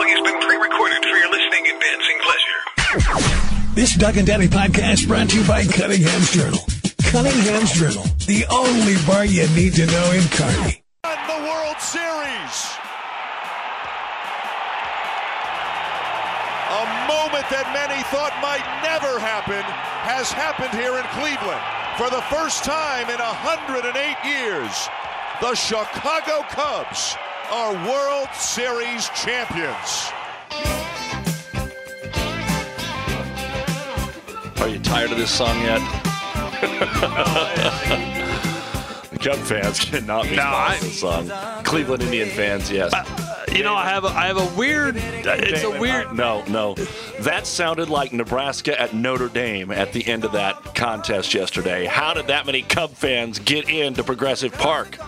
following has been pre-recorded for your listening and dancing pleasure. This Doug and Daddy podcast brought to you by Cunningham's Journal. Cunningham's Journal, the only bar you need to know in Kearney. the World Series. A moment that many thought might never happen has happened here in Cleveland. For the first time in 108 years, the Chicago Cubs are World Series champions. Are you tired of this song yet? Cub fans cannot be No, I- this song. Cleveland Indian fans, yes. You know, I have a, I have a weird. It's a weird. No, no. That sounded like Nebraska at Notre Dame at the end of that contest yesterday. How did that many Cub fans get into Progressive Park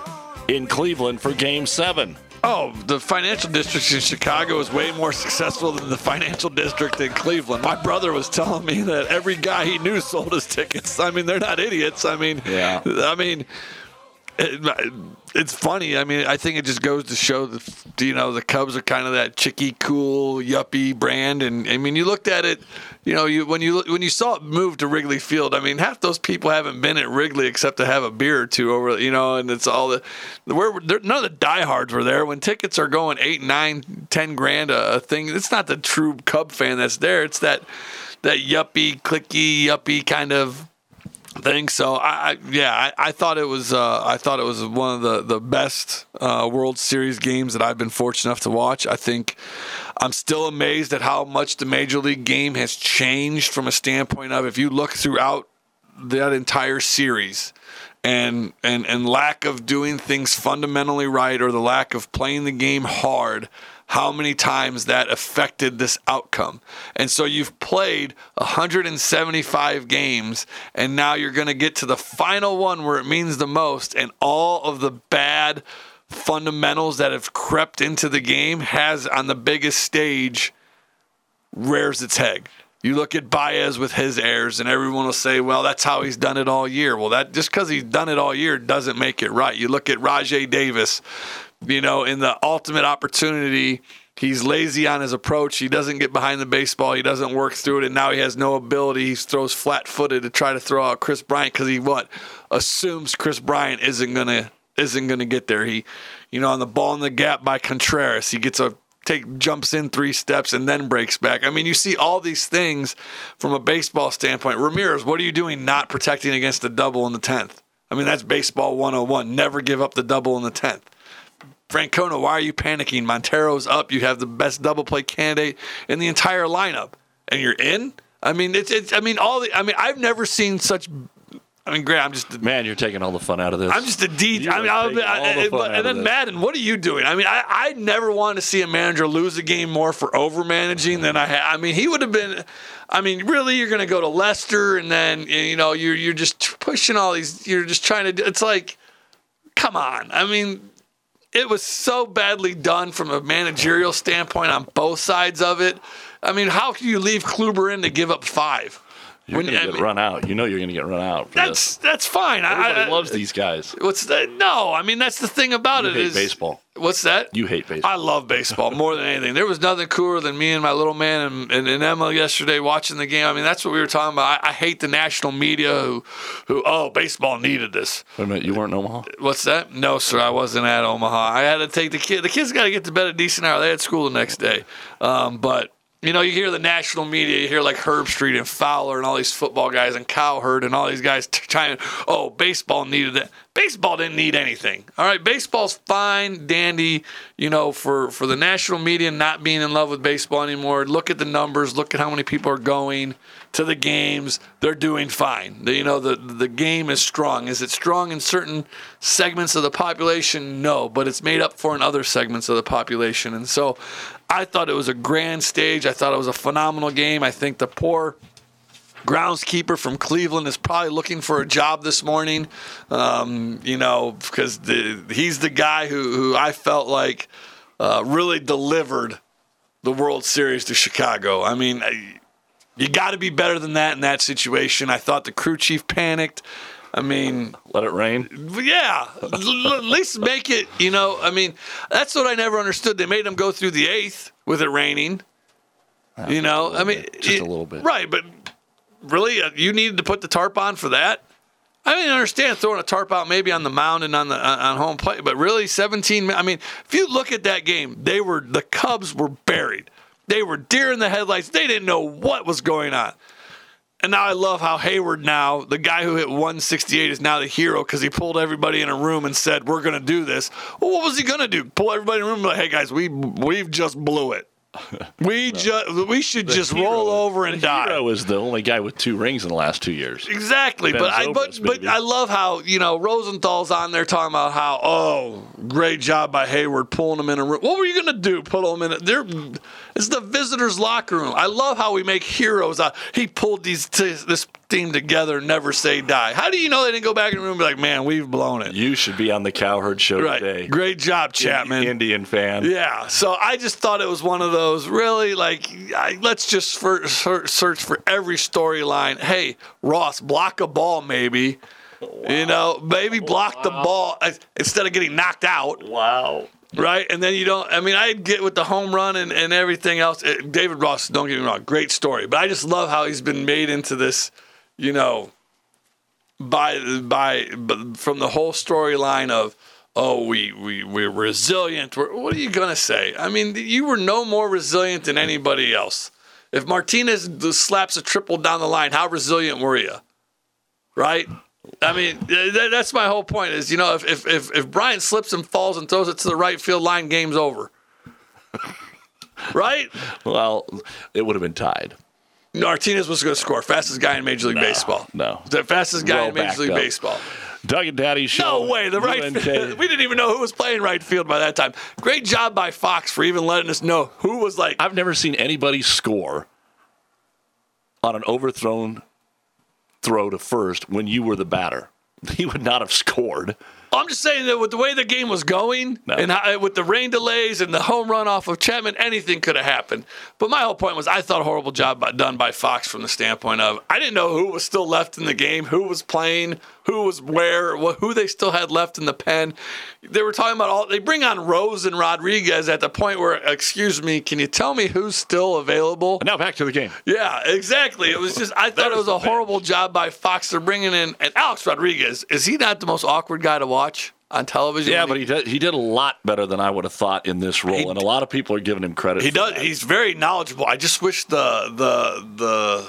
in Cleveland for Game 7? Oh, the financial district in Chicago is way more successful than the financial district in Cleveland. My brother was telling me that every guy he knew sold his tickets. I mean, they're not idiots. I mean, Yeah. I mean, it, it's funny. I mean, I think it just goes to show that you know the Cubs are kind of that chicky, cool, yuppie brand. And I mean, you looked at it. You know, you when you when you saw it move to Wrigley Field, I mean, half those people haven't been at Wrigley except to have a beer or two over. You know, and it's all the where none of the diehards were there when tickets are going eight, nine, ten grand a, a thing. It's not the true Cub fan that's there. It's that that yuppie, clicky, yuppie kind of thing. So I, I yeah, I, I thought it was uh, I thought it was one of the the best uh, World Series games that I've been fortunate enough to watch. I think I'm still amazed at how much the Major League game has changed from a standpoint of if you look throughout that entire series. And, and and lack of doing things fundamentally right or the lack of playing the game hard how many times that affected this outcome. And so you've played 175 games, and now you're going to get to the final one where it means the most, and all of the bad fundamentals that have crept into the game has on the biggest stage rears its head. You look at Baez with his errors, and everyone will say, "Well, that's how he's done it all year." Well, that just because he's done it all year doesn't make it right. You look at Rajai Davis, you know, in the ultimate opportunity, he's lazy on his approach. He doesn't get behind the baseball. He doesn't work through it, and now he has no ability. He throws flat-footed to try to throw out Kris Bryant because he what assumes Kris Bryant isn't gonna isn't gonna get there. He, you know, on the ball in the gap by Contreras, he gets a take jumps in three steps and then breaks back. I mean, you see all these things from a baseball standpoint. Ramirez, what are you doing not protecting against the double in the 10th? I mean, that's baseball 101. Never give up the double in the 10th. Francona, why are you panicking? Montero's up. You have the best double play candidate in the entire lineup, and you're in. I mean, it's, it's I mean, all the. I mean, I've never seen such. I mean, Grant, I'm just. Man, you're taking all the fun out of this. I'm just a DJ. I mean, I'll, taking all the I, but- and then. Maddon, what are you doing? I mean, I I never wanted to see a manager lose a game more for over managing than I had. I mean, he would have been. I mean, really, you're going to go to Lester, and then you know you're you're just pushing all these. You're just trying to. It's like, come on. I mean, it was so badly done from a managerial standpoint on both sides of it. I mean, how can you leave Kluber in to give up five? You're When- to I get mean, run out. You know you're going to get run out. That's this. that's fine. I- Everybody I, loves these guys. What's that? No, I mean that's the thing about You it hate is baseball. What's that? You hate baseball. I love baseball more than anything. There was nothing cooler than me and my little man and, and, and Emma yesterday watching the game. I mean, that's what we were talking about. I, I hate the national media who, who, oh, baseball needed this. Wait a minute, you weren't in Omaha? What's that? No, sir, I wasn't at Omaha. I had to take the kid. The kids got to get to bed at a decent hour. They had school the next day. Um, but you know, you hear the national media, you hear like Herbstreit and Fowler and all these football guys and Cowherd and all these guys trying. Oh, baseball needed it. Baseball didn't need anything. All right, baseball's fine, dandy. You know, for for the national media not being in love with baseball anymore. Look at the numbers. Look at how many people are going to the games. They're doing fine. The- you know, the the game is strong. Is it strong in certain segments of the population? No, but it's made up for in other segments of the population. And so, I thought it was a grand stage. I thought it was a phenomenal game. I think the poor groundskeeper from Cleveland is probably looking for a job this morning. Um, you know, because he's the guy who, who I felt like uh, really delivered the World Series to Chicago. I mean, I, you got to be better than that in that situation. I thought the crew chief panicked. I mean, Let it rain. yeah, l- at least make it. You know, I mean, that's what I never understood. They made them go through the eighth with it raining. You know, I mean, Just a little bit. right? But really, uh, you needed to put the tarp on for that. I mean, I understand throwing a tarp out maybe on the mound and on the on on home plate, but really, 17. I mean, if you look at that game, they were the Cubs were buried. They were deer in the headlights. They didn't know what was going on. And now I love how Heyward now, the guy who hit 168 is now the hero because he pulled everybody in a room and said, "We're going to do this." Well, what was he going to do? Pull everybody in a room and be like, "Hey guys, we we've just blew it. We just we should just roll over and die." Hero is the only guy with two rings in the last two years. Exactly, Ben but I but but. I love how you know Rosenthal's on there talking about how oh great job by Heyward pulling them in a room. What were you gonna do? Put them in? A, there, it's the visitors' locker room. I love how we make heroes. out. He pulled these t- this team together. Never say die. How do you know they didn't go back in the room and be like, man, we've blown it? You should be on the Cowherd show right. today. Great job, Chapman. Indian fan. Yeah, so I just thought it was one of those really like I, let's just for, search for every storyline. Hey, Ross, block a ball maybe. You know, maybe block the ball instead of getting knocked out, Wow. right? And then you don't. I mean, I get with the home run and, and everything else. Uh, David Ross, don't get me wrong, great story, but I just love how he's been made into this, you know, by by from the whole storyline of oh we we we're resilient. We're, what are you gonna say? I mean, you were no more resilient than anybody else. If Martinez slaps a triple down the line, how resilient were you? Right. I mean, that, that's my whole point. Is you know, if, if if if Brian slips and falls and throws it to the right field line, game's over. right? Well, it would have been tied. Martinez was going to score fastest guy in Major League Baseball. no. the fastest guy Well in Major League up. Baseball. Doug and Daddy show. No way. The right field. We didn't even know who was playing right field by that time. Great job by Fox for even letting us know who was like. I've never seen anybody score on an overthrown throw to first when you were the batter. He would not have scored. I'm just saying that with the way the game was going, No. and how, with the rain delays and the home run off of Chapman, anything could have happened. But my whole point was, I thought a horrible job by, done by Fox from the standpoint of I didn't know who was still left in the game, who was playing, who was where, who they still had left in the pen. They were talking about all. They bring on Rose and Rodriguez at the point where, excuse me, can you tell me who's still available? And now back to the game. Yeah, exactly. It was just I thought it was a horrible job by Fox. They're bringing in and Alex Rodriguez. Is he not the most awkward guy to watch on television? Yeah, but he did, he did a lot better than I would have thought in this role, and a lot of people are giving him credit. he for does. that. He's very knowledgeable. I just wish the the the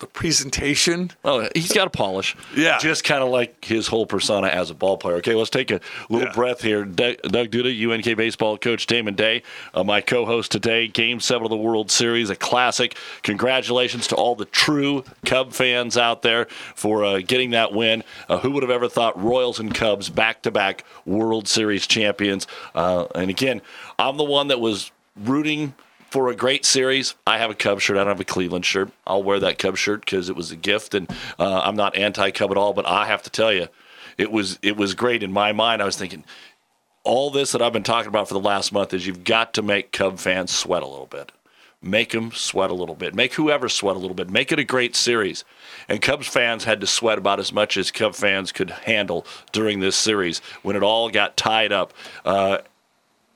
the presentation. Oh, he's got a polish. Yeah. Just kind of like his whole persona as a ball player. Okay, let's take a little Yeah. breath here. Doug, Doug Duda, UNK baseball coach Damon Day, uh, my co host today, Game 7 of the World Series, a classic. Congratulations to all the true Cub fans out there for uh, getting that win. Uh, who would have ever thought Royals and Cubs back to back World Series champions? Uh, and again, I'm the one that was rooting for a great series. I have a Cub shirt. I don't have a Cleveland shirt. I'll wear that Cub shirt because it was a gift, and uh, I'm not anti-Cub at all. But I have to tell you, it was it was great in my mind. I was thinking, all this that I've been talking about for the last month is you've got to make Cub fans sweat a little bit. Make them sweat a little bit. Make whoever sweat a little bit. Make it a great series. And Cubs fans had to sweat about as much as Cub fans could handle during this series when it all got tied up. Uh,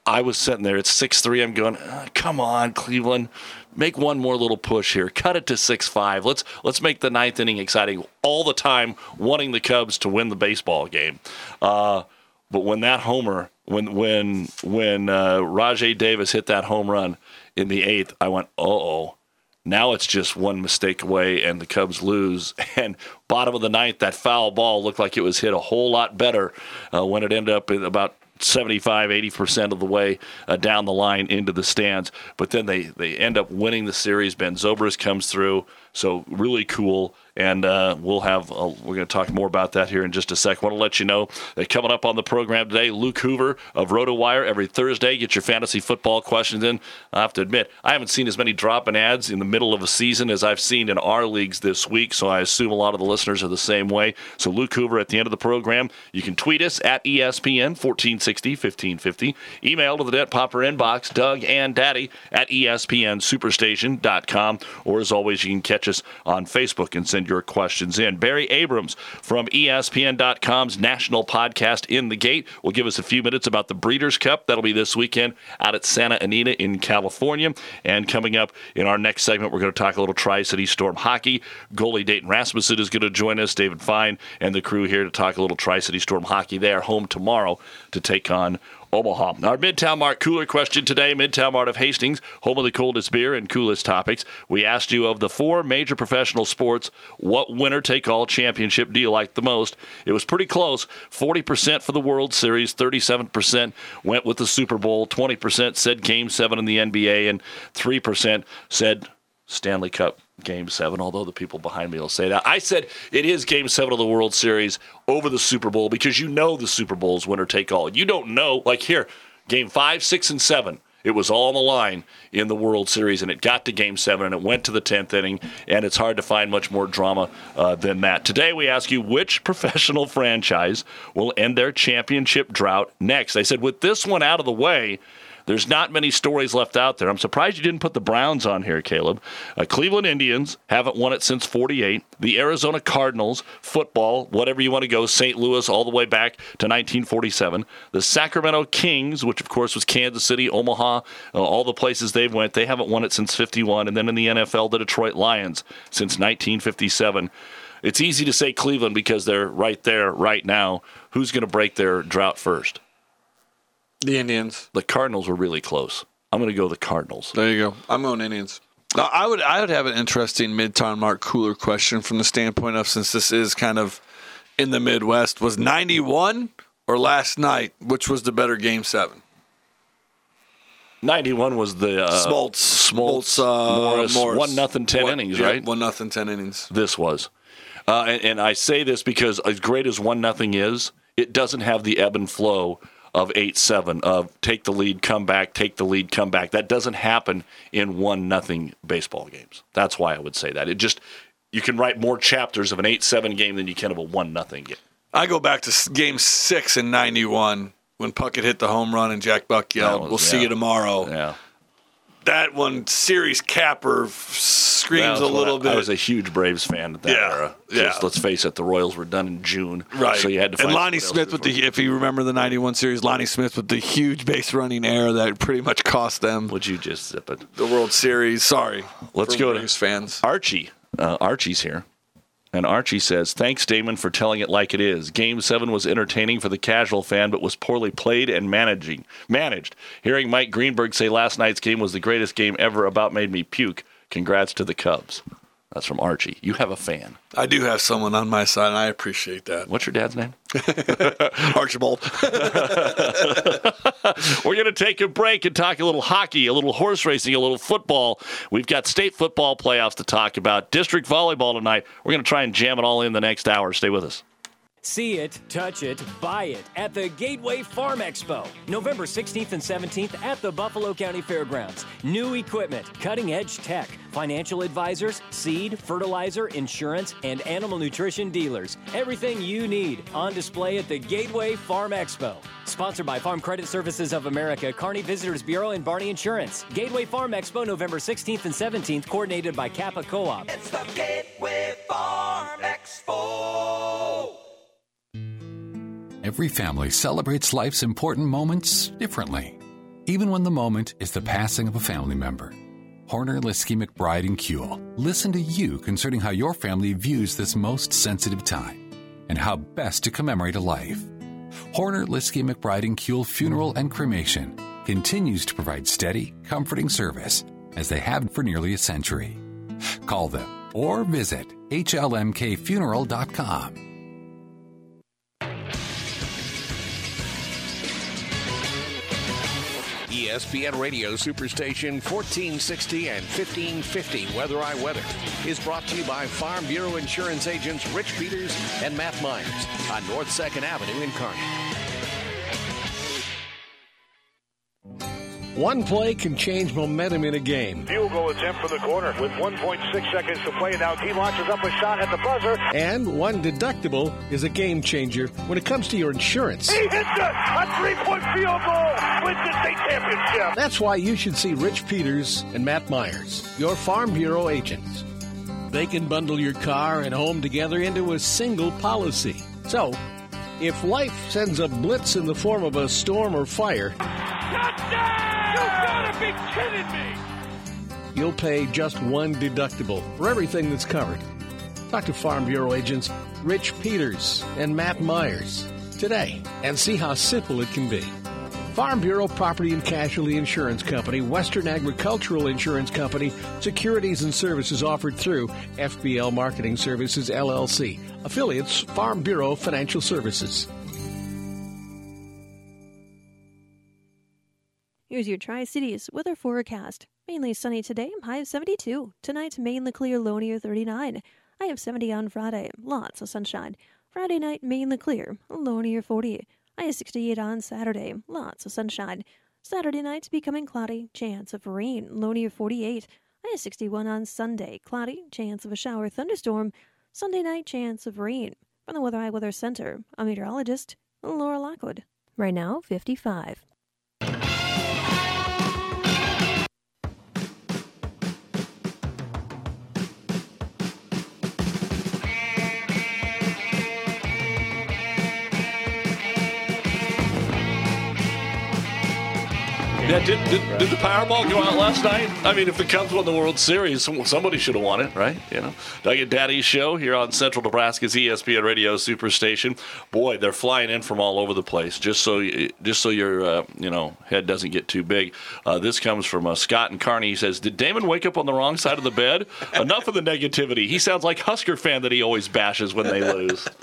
I was sitting there at six three. I'm going, "Uh, come on, Cleveland, make one more little push here. Cut it to six five. Let's let's make the ninth inning exciting. All the time, wanting the Cubs to win the baseball game. Uh, but when that homer, when when when uh, Rajai Davis hit that home run in the eighth, I went, uh oh. Now it's just one mistake away, and the Cubs lose. And bottom of the ninth, that foul ball looked like it was hit a whole lot better uh, when it ended up about 75, 80% of the way uh, down the line into the stands. But then they, they end up winning the series. Ben Zobrist comes through. So really cool. And uh, we'll have, uh, we're going to talk more about that here in just a sec. want to let you know that coming up on the program today, Luke Hoover of RotoWire every Thursday. Get your fantasy football questions in. I have to admit, I haven't seen as many drop in ads in the middle of a season as I've seen in our leagues this week. So I assume a lot of the listeners are the same way. So Luke Hoover at the end of the program, you can tweet us at ESPN 1460 1550. Email to the Debt Popper inbox, Doug and Daddy at ESPNSuperstation.com. Or as always, you can catch us on Facebook and send your questions in. Barry Abrams from ESPN.com's national podcast In the Gate will give us a few minutes about the Breeders' Cup. That'll be this weekend out at Santa Anita in California. And coming up in our next segment, we're going to talk a little Tri City Storm hockey. Goalie Dayton Rasmussen is going to join us, David Fine, and the crew here to talk a little Tri City Storm hockey. They are home tomorrow to take on Omaha. Our Midtown Mart cooler question today Midtown Mart of Hastings, home of the coldest beer and coolest topics. We asked you of the four major professional sports, what winner take all championship do you like the most? It was pretty close 40% for the World Series, 37% went with the Super Bowl, 20% said Game 7 in the NBA, and 3% said Stanley Cup Game 7, although the people behind me will say that. I said it is Game 7 of the World Series over the Super Bowl because you know the Super Bowl is winner take all. You don't know, like here, Game 5, 6, and 7. It was all on the line in the World Series, and it got to Game 7, and it went to the 10th inning, and it's hard to find much more drama uh, than that. Today, we ask you which professional franchise will end their championship drought next. I said, with this one out of the way, there's not many stories left out there. I'm surprised you didn't put the Browns on here, Caleb. Uh, Cleveland Indians haven't won it since 48. The Arizona Cardinals, football, whatever you want to go, St. Louis all the way back to 1947. The Sacramento Kings, which of course was Kansas City, Omaha, uh, all the places they've went, they haven't won it since 51. And then in the NFL, the Detroit Lions since 1957. It's easy to say Cleveland because they're right there right now. Who's going to break their drought first? The Indians. The Cardinals were really close. I'm going to go the Cardinals. There you go. I'm going Indians. Now, I would I would have an interesting midtown mark cooler question from the standpoint of since this is kind of in the Midwest was 91 or last night which was the better game 7 91 was the uh, Smoltz Smoltz, uh, Morris, one nothing ten One- innings, yeah, right? one nothing 10 innings This was, uh, and, and I say this because as great as one nothing is, it doesn't have the ebb and flow of eight seven of take the lead, come back, take the lead, come back. That doesn't happen in one nothing baseball games. That's why I would say that. It just you can write more chapters of an eight seven game than you can of a one nothing game. I go back to game 6 in 91 when Puckett hit the home run and Jack Buck yelled, was- "We'll see you tomorrow." Yeah, That one series capper screams a little when bit. I was a huge Braves fan at that Yeah, era. yeah. Let's face it, the Royals were done in June, Right. So you had to. Find and Lonnie Smith with the, if you remember the 91 series, Lonnie Smith with the huge base running error that pretty much cost them Would you just zip it? the World Series. Sorry. Let's go to- Braves fans. Archie. Uh, Archie's here. And Archie says, Thanks, Damon, for telling it like it is. Game seven was entertaining for the casual fan, but was poorly played and managing managed. Hearing Mike Greenberg say last night's game was the greatest game ever about made me puke. Congrats to the Cubs. That's from Archie. You have a fan. I do have someone on my side, and I appreciate that. What's your dad's name? Archibald. We're going to take a break and talk a little hockey, a little horse racing, a little football. We've got state football playoffs to talk about, district volleyball tonight. We're going to try and jam it all in the next hour. Stay with us. See it, touch it, buy it at the Gateway Farm Expo, November 16th and 17th at the Buffalo County Fairgrounds. New equipment, cutting edge tech, financial advisors, seed, fertilizer, insurance, and animal nutrition dealers. Everything you need on display at the Gateway Farm Expo. Sponsored by Farm Credit Services of America, Kearney Visitors Bureau, and Barney Insurance. Gateway Farm Expo, November 16th and 17th, coordinated by Kappa Co op. It's the Gateway Farm Expo. Every family celebrates life's important moments differently, even when the moment is the passing of a family member. Horner, Lieske, McBride, and Kuehl listen to you concerning how your family views this most sensitive time and how best to commemorate a life. Horner, Lieske, McBride, and Kuehl Funeral and Cremation continues to provide steady, comforting service as they have for nearly a century. Call them or visit hlmkfuneral.com. ESPN Radio Superstation 1460 and 1550 Weather Eye Weather is brought to you by Farm Bureau Insurance agents Rich Peters and Matt Myers on North 2nd Avenue in Kearney. One play can change momentum in a game. Field goal attempt for the corner with 1.6 seconds to play. Now he launches up a shot at the buzzer. And one deductible is a game changer when it comes to your insurance. He hits it! A three-point field goal wins the state championship. That's why you should see Rich Peters and Matt Myers, your Farm Bureau agents. They can bundle your car and home together into a single policy. So, if life sends a blitz in the form of a storm or fire, Touchdown! You gotta be kidding me! you'll pay just one deductible for everything that's covered. Talk to Farm Bureau agents Rich Peters and Matt Myers today and see how simple it can be. Farm Bureau Property and Casualty Insurance Company, Western Agricultural Insurance Company, securities and services offered through FBL Marketing Services LLC, affiliates Farm Bureau Financial Services. Here's your Tri Cities weather forecast. Mainly sunny today, high of 72. Tonight, mainly clear, low near 39. High of 70 on Friday, lots of sunshine. Friday night, mainly clear, low near 40. High of 68 on Saturday, lots of sunshine. Saturday night, becoming cloudy, chance of rain, low near 48. High of 61 on Sunday, cloudy, chance of a shower thunderstorm. Sunday night, chance of rain. From the Weather Eye Weather Center, I'm meteorologist Laura Lockwood. Right now, 55. Yeah, did, did, did the Powerball go out last night? I mean, if the Cubs won the World Series, somebody should have won it, right? You know, Doug and Daddy's show here on Central Nebraska's ESPN Radio Superstation. Boy, they're flying in from all over the place. Just so you, just so your uh, you know head doesn't get too big. Uh, this comes from uh, Scott and Kearney. He says, "Did Damon wake up on the wrong side of the bed? Enough of the negativity. He sounds like Husker fan that he always bashes when they lose."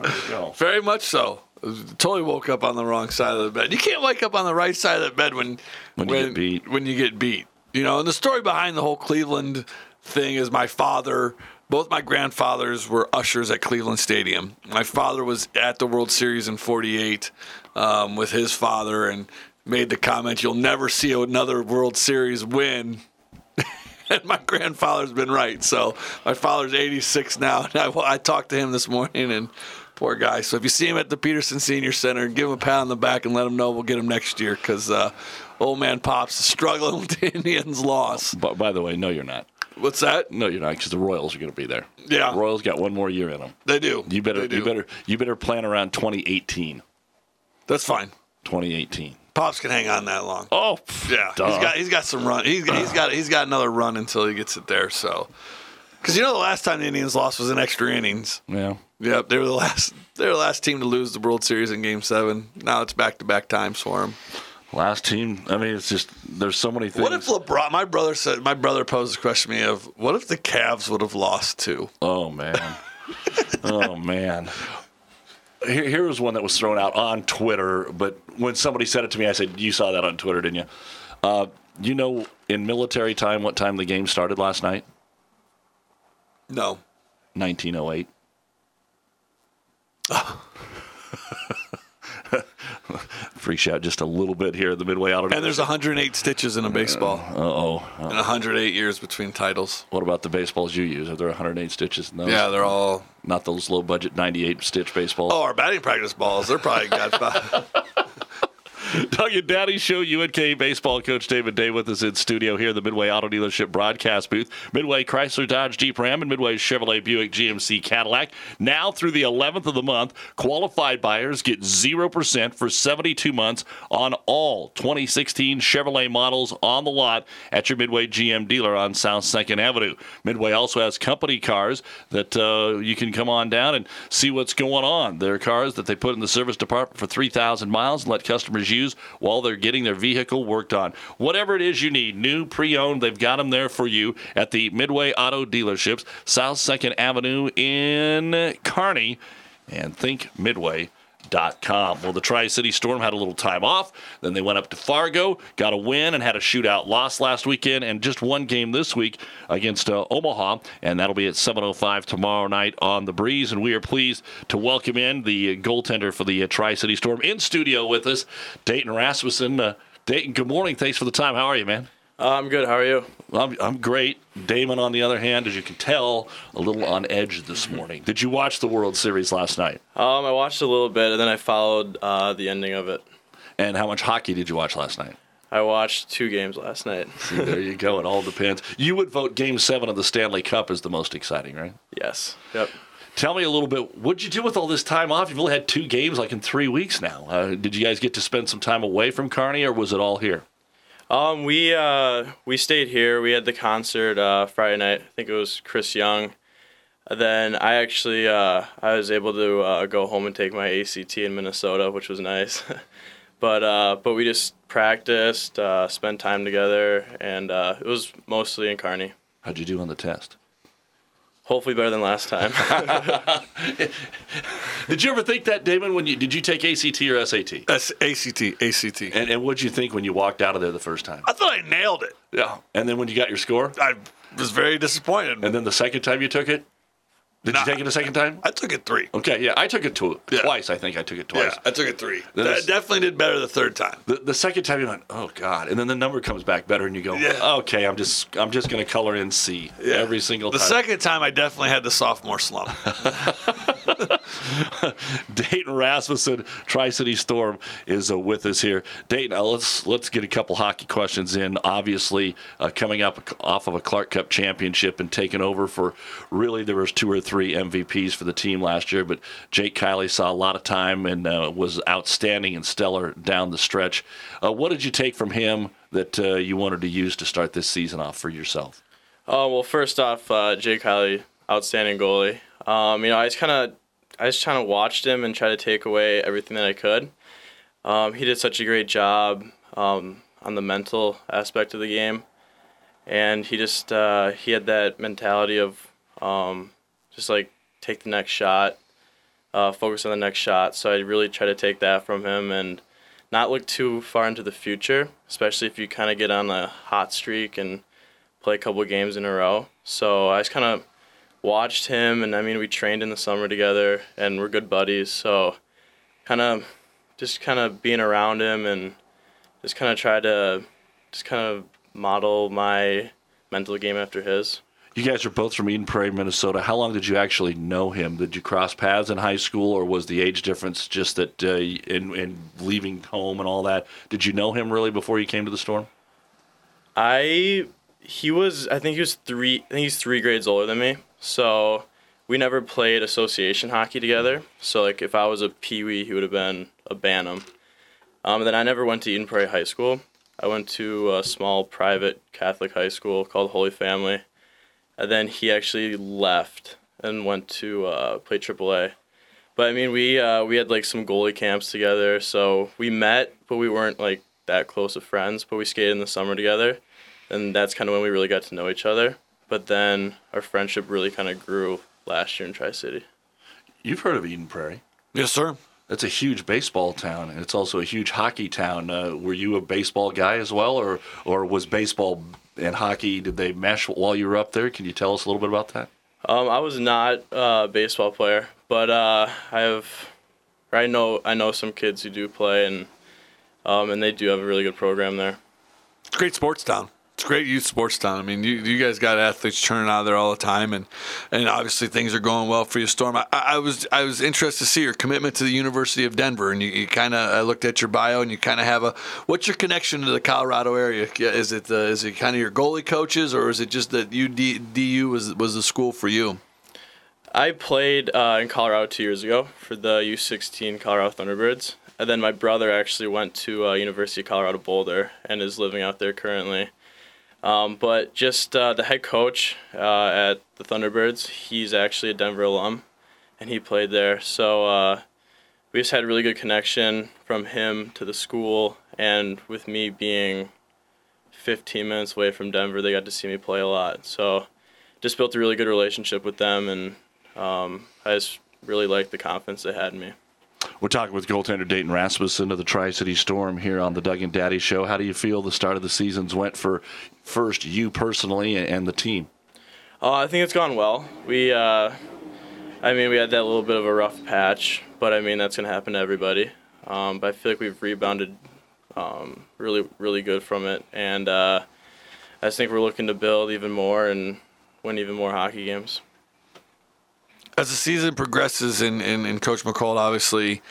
There you go. Very much so. Totally woke up on the wrong side of the bed. You can't wake up on the right side of the bed when When you get beat. When you get beat. You know, and the story behind the whole Cleveland thing is my father. Both my grandfathers were ushers at Cleveland Stadium. My father was at the World Series in '48 um, with his father and made the comment, "You'll never see another World Series win." and my grandfather's been right. So my father's 86 now, and I, I talked to him this morning, and poor guy. So if you see him at the Peterson Senior Center, give him a pat on the back and let him know we'll get him next year because uh, old man Pops is struggling with the Indians' loss. But by the way, no, you're not. What's that? No, you're not, because the Royals are going to be there. Yeah. the Royals got one more year in them. They do. You better, They do. you better, you better plan around 2018. That's fine. 2018. Pops can hang on that long. Oh, pff, Yeah, duh. he's got he's got some run. He's got, he's got he's got another run until he gets it there. So, because you know the last time the Indians lost was in extra innings. yeah. Yep, they were the last. They were the last team to lose the World Series in Game Seven. Now it's back to back times for them. Last team. I mean, it's just there's so many things. What if LeBron? My brother said. My brother posed the question to me of what if the Cavs would have lost too? Oh man. oh man. Here, here was one that was thrown out on Twitter, but when somebody said it to me, I said, "You saw that on Twitter, didn't you?" Uh, you know, in military time, what time the game started last night? No. 1908. Freaks you out just a little bit here at the Midway Auto. And there's 108 stitches in a baseball, Uh oh. and 108 years between titles. What about the baseballs you use? Are there 108 stitches in those? Yeah, they're all. Not those low budget 98 stitch baseballs. Oh, our batting practice balls. They're probably got. Doug and Daddy Show, UNK baseball coach David Day with us in studio here at the Midway Auto Dealership broadcast booth. Midway Chrysler Dodge Jeep Ram and Midway Chevrolet Buick GMC Cadillac. Now through the 11th of the month, qualified buyers get 0% for 72 months on all 2016 Chevrolet models on the lot at your Midway GM dealer on South 2nd Avenue. Midway also has company cars that uh, you can come on down and see what's going on. They're cars that they put in the service department for 3,000 miles and let customers use while they're getting their vehicle worked on. Whatever it is you need, new, pre owned, they've got them there for you at the Midway Auto Dealerships, South 2nd Avenue in Kearney. And think Midway. Com. Well, the Tri City Storm had a little time off. Then they went up to Fargo, got a win, and had a shootout loss last weekend, and just one game this week against uh, Omaha. And that'll be at 7:05 tomorrow night on the Breeze. And we are pleased to welcome in the goaltender for the uh, Tri City Storm in studio with us, Dayton Rasmussen. Uh, Dayton, good morning. Thanks for the time. How are you, man? Uh, I'm good. How are you? I'm, I'm great. Damon, on the other hand, as you can tell, a little on edge this morning. Did you watch the World Series last night? Um, I watched a little bit, and then I followed uh, the ending of it. And how much hockey did you watch last night? I watched two games last night. See, there you go. It all depends. You would vote Game Seven of the Stanley Cup as the most exciting, right? Yes. Yep. Tell me a little bit. What'd you do with all this time off? You've only had two games, like in three weeks now. Uh, did you guys get to spend some time away from Kearney, or was it all here? Um, we uh, we stayed here. We had the concert uh, Friday night. I think it was Chris Young. Then I actually uh, I was able to uh, go home and take my ACT in Minnesota, which was nice. but uh, but we just practiced, uh, spent time together, and it was mostly in Kearney. How'd you do on the test? Hopefully better than last time. did you ever think that, Damon? When you did you take ACT or SAT? That's ACT, ACT. And, and what did you think when you walked out of there the first time? I thought I nailed it. Yeah. And then when you got your score, I was very disappointed. And then the second time you took it, did you take it a second time? I took it three. Okay, yeah, I took it tw- Yeah. twice. I think I took it twice. Yeah, I took it three. Then I definitely did better the third time. The, the second time you went, oh god, and then the number comes back better, and you go, Yeah. okay, I'm just I'm just gonna color in C every single The time. second time, I definitely had the sophomore slump. Dayton Rasmussen, Tri City Storm, is uh, with us here. Dayton, uh, let's let's get a couple hockey questions in. Obviously, uh, coming up off of a Clark Cup championship and taking over for really there was two or three MVPs for the team last year, but Jake Kielly saw a lot of time and uh, was outstanding and stellar down the stretch. Uh, what did you take from him that uh, you wanted to use to start this season off for yourself? Oh well, first off, uh, Jake Kielly, outstanding goalie. Um, you know, I just kind of, I just kind of watched him and tried to take away everything that I could. Um, he did such a great job um, on the mental aspect of the game, and he just uh, he had that mentality of um, just like take the next shot, uh, focus on the next shot. So I really try to take that from him and not look too far into the future, especially if you kind of get on a hot streak and play a couple games in a row. So I just kind of watched him, and I mean, we trained in the summer together, and we're good buddies. So kind of just kind of being around him and just kind of try to just kind of model my mental game after his. You guys are both from Eden Prairie, Minnesota. How long did you actually know him? Did you cross paths in high school, or was the age difference just that uh, in, in leaving home and all that? Did you know him really before you came to the Storm? I he was I think he was three I think he's three grades older than me. So we never played association hockey together. So like if I was a pee wee, he would have been a bantam. Um, and then I never went to Eden Prairie High School. I went to a small private Catholic high school called Holy Family. And then he actually left and went to uh, play AAA. But I mean, we uh, we had like some goalie camps together, so we met, but we weren't like that close of friends. But we skated in the summer together, and that's kind of when we really got to know each other. But then our friendship really kind of grew last year in Tri City. You've heard of Eden Prairie. Yes, sir. It's a huge baseball town, and it's also a huge hockey town. Uh, were you a baseball guy as well, or or was baseball and hockey did they mesh while you were up there? Can you tell us a little bit about that? Um, I was not a baseball player, but uh, I have. I know I know some kids who do play, and um, and they do have a really good program there. It's a great sports town. It's great youth sports town. I mean, you, you guys got athletes churning out there all the time, and and obviously things are going well for you, Storm. I, I was I was interested to see your commitment to the University of Denver, and you, you kind of I looked at your bio, and you kind of have a what's your connection to the Colorado area? Is it uh, is it kind of your goalie coaches, or is it just that UD, DU was was the school for you? I played uh, in Colorado two years ago for the U16 Colorado Thunderbirds, and then my brother actually went to uh, University of Colorado Boulder and is living out there currently. Um, but just uh, the head coach uh, at the Thunderbirds, he's actually a Denver alum, and he played there. So uh, we just had a really good connection from him to the school, and with me being 15 minutes away from Denver, they got to see me play a lot. So just built a really good relationship with them, and um, I just really liked the confidence they had in me. We're talking with goaltender Dayton Rasmussen of the Tri City Storm here on the Doug and Daddy Show. How do you feel the start of the seasons went for first you personally and the team? Uh, I think it's gone well. We, uh, I mean, we had that little bit of a rough patch, but I mean that's gonna happen to everybody. Um, but I feel like we've rebounded um, really, really good from it, and uh, I think we're looking to build even more and win even more hockey games. As the season progresses, and, and, and Coach McCall obviously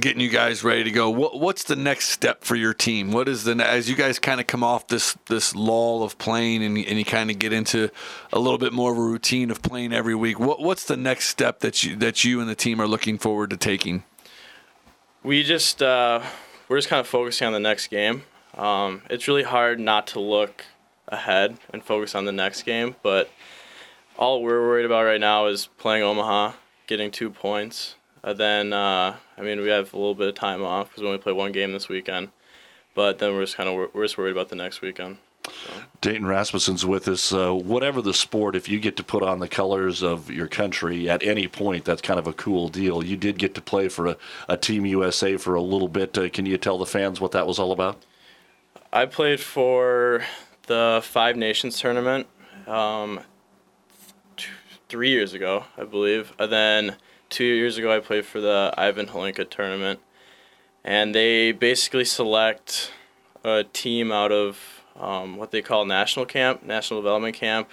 getting you guys ready to go. What, what's the next step for your team? What is the as you guys kind of come off this this lull of playing and, and you kind of get into a little bit more of a routine of playing every week? What what's the next step that you that you and the team are looking forward to taking? We just uh, we're just kind of focusing on the next game. Um, it's really hard not to look ahead and focus on the next game, but all we're worried about right now is playing Omaha, getting two points. And then, uh, I mean, we have a little bit of time off because we only play one game this weekend. But then we're just kind of we're just worried about the next weekend. Dayton Rasmussen's with us. Uh, whatever the sport, if you get to put on the colors of your country at any point, that's kind of a cool deal. You did get to play for a, a Team USA for a little bit. Uh, can you tell the fans what that was all about? I played for the Five Nations tournament um, three years ago, I believe. And then two years ago, I played for the Ivan Hlinka tournament. And they basically select a team out of um, what they call national camp, national development camp.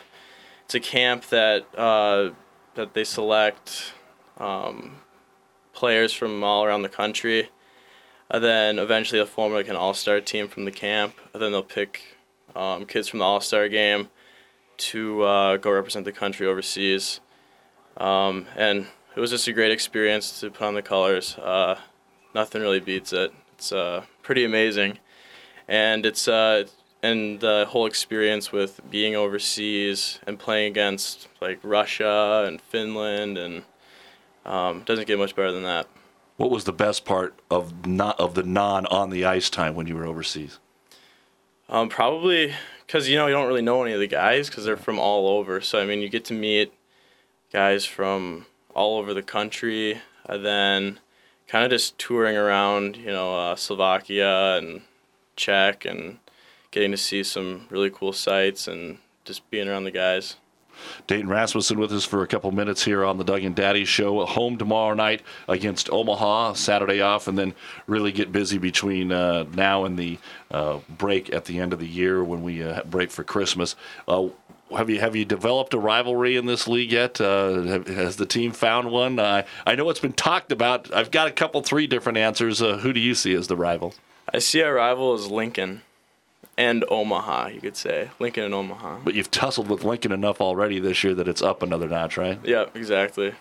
It's a camp that uh, that they select um, players from all around the country. And then eventually they'll form like an all-star team from the camp. And then they'll pick um, kids from the all-star game to uh, go represent the country overseas. Um, and it was just a great experience to put on the colors. Uh, nothing really beats it. It's uh, pretty amazing, and it's uh, and the whole experience with being overseas and playing against like Russia and Finland and um, doesn't get much better than that. What was the best part of not of the non on the ice time when you were overseas? Um, probably because you know you don't really know any of the guys because they're from all over. So I mean, you get to meet guys from all over the country, and then kind of just touring around, you know, uh, Slovakia and Czech, and getting to see some really cool sights and just being around the guys. Dayton Rasmussen with us for a couple minutes here on the Doug and Daddy Show. Home tomorrow night against Omaha, Saturday off, and then really get busy between uh, now and the uh, break at the end of the year when we uh, break for Christmas. Uh, have you have you developed a rivalry in this league yet? Uh, have, has the team found one? I know it's been talked about. I've got a couple, three different answers. Uh, who do you see as the rival? I see our rival as Lincoln and Omaha, you could say. Lincoln and Omaha. But you've tussled with Lincoln enough already this year that it's up another notch, right? Yeah, exactly.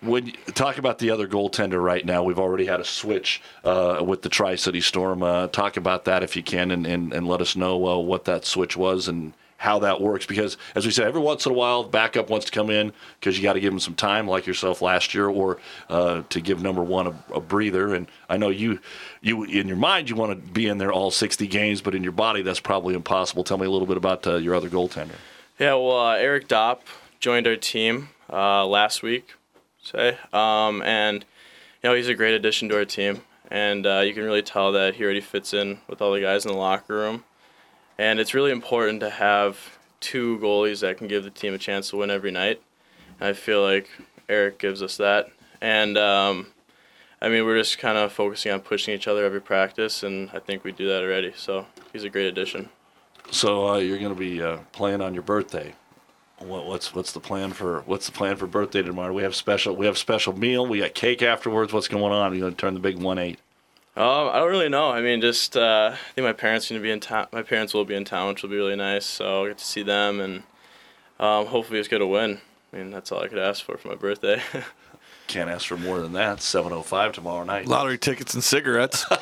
When you talk about the other goaltender right now, we've already had a switch uh, with the Tri City Storm. Uh, talk about that if you can, and, and, and let us know uh, what that switch was and how that works. Because as we said every once in a while backup wants to come in because you got to give them some time like yourself last year or uh, to give number one a, a, breather. And i know you you in your mind you want to be in there all 60 games but in your body that's probably impossible. Tell me a little bit about uh, your other goaltender. Yeah well uh, eric dopp joined our team uh, last week say. Um, and you know he's a great addition to our team. And uh, you can really tell that he already fits in with all the guys in the locker room and it's really important to have two goalies that can give the team a chance to win every night. I feel like Eric gives us that. And um, I mean, we're just kind of focusing on pushing each other every practice, and I think we do that already. So he's a great addition. So uh, you're going to be uh, playing on your birthday. What, what's what's the plan for what's the plan for birthday tomorrow? We have special we have special meal. We got cake afterwards. What's going on? You're going to turn the big one eight. Um, I don't really know. I mean, just uh, I think my parents are gonna be in town. My parents will be in town, which will be really nice. So I'll get to see them, and um, hopefully it's gonna win. I mean, that's all I could ask for for my birthday. Can't ask for more than that. Seven oh five tomorrow night. Lottery tickets and cigarettes.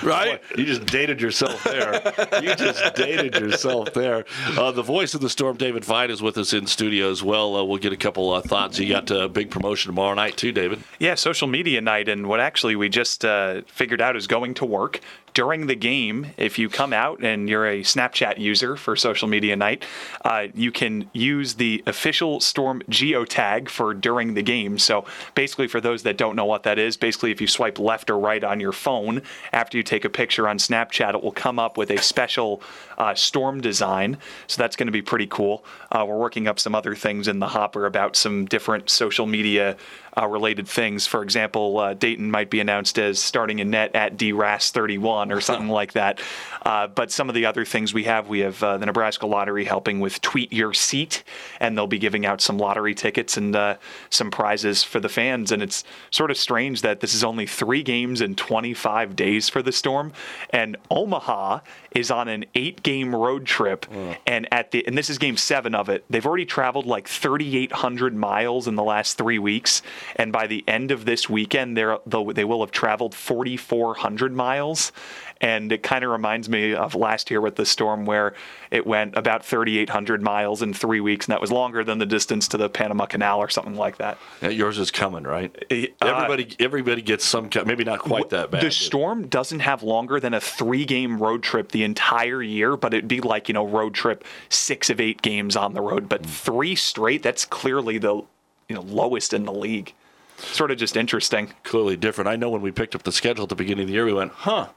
That's right. Boy, you just dated yourself there. you just dated yourself there. Uh, the voice of the storm, David Fine, is with us in studio as well. Uh, we'll get a couple uh, thoughts. You got a big promotion tomorrow night too, David. Yeah, social media night, and what actually we just uh, figured out is going to work during the game, if you come out and you're a Snapchat user for social media night, uh, you can use the official Storm geotag for during the game. So basically, for those that don't know what that is, basically, if you swipe left or right on your phone after you take a picture on Snapchat, it will come up with a special uh, Storm design. So that's going to be pretty cool. Uh, we're working up some other things in the hopper about some different social media uh, related things. For example, uh, Dayton might be announced as starting a net at DRAS 31 or something like that. Uh, but some of the other things we have, we have uh, the Nebraska Lottery helping with Tweet Your Seat, and they'll be giving out some lottery tickets and uh, some prizes for the fans. And it's sort of strange that this is only three games in 25 days for the Storm, and Omaha is on an eight-game road trip, mm. and at the and this is game seven of it. They've already traveled like 3,800 miles in the last three weeks, and by the end of this weekend, they're they will have traveled 4,400 miles. And it kind of reminds me of last year with the storm, where it went about 3,800 miles in three weeks, and that was longer than the distance to the Panama Canal or something like that. Yeah, yours is coming, right? Uh, everybody, everybody gets some. Maybe not quite that bad. The storm doesn't have longer than a three game road trip the entire year, but it'd be like, you know, road trip six of eight games on the road. But three straight, that's clearly the you know lowest in the league. Sort of just interesting. Clearly different. I know when we picked up the schedule at the beginning of the year, we went, huh.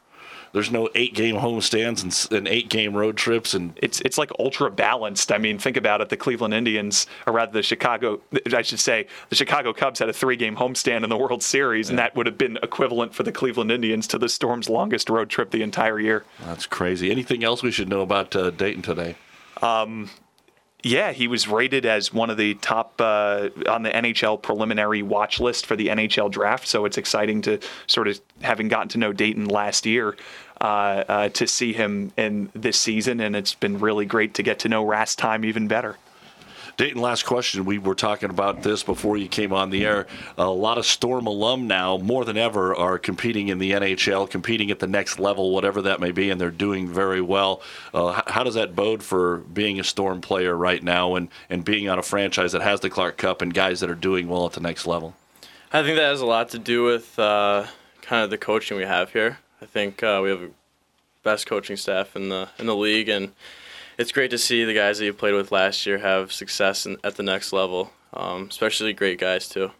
There's no eight game homestands and, and eight game road trips, and It's it's like ultra balanced. I mean, think about it. The Cleveland Indians, or rather the Chicago, I should say, the Chicago Cubs had a three game homestand in the World Series, and that would have been equivalent for the Cleveland Indians to the Storm's longest road trip the entire year. that's crazy. Anything else we should know about uh, Dayton today? Um, yeah, he was rated as one of the top uh, on the NHL preliminary watch list for the NHL draft. So it's exciting to sort of having gotten to know Dayton last year uh, uh, to see him in this season, and it's been really great to get to know Rast time even better. Dayton, last question. We were talking about this before you came on the air. A lot of Storm alum now, more than ever, are competing in the NHL, competing at the next level, whatever that may be, and they're doing very well. Uh, how does that bode for being a Storm player right now and, and being on a franchise that has the Clark Cup and guys that are doing well at the next level? I think that has a lot to do with uh, kind of the coaching we have here. I think uh, we have the best coaching staff in the in the league, and it's great to see the guys that you played with last year have success in, at the next level, um, especially great guys too.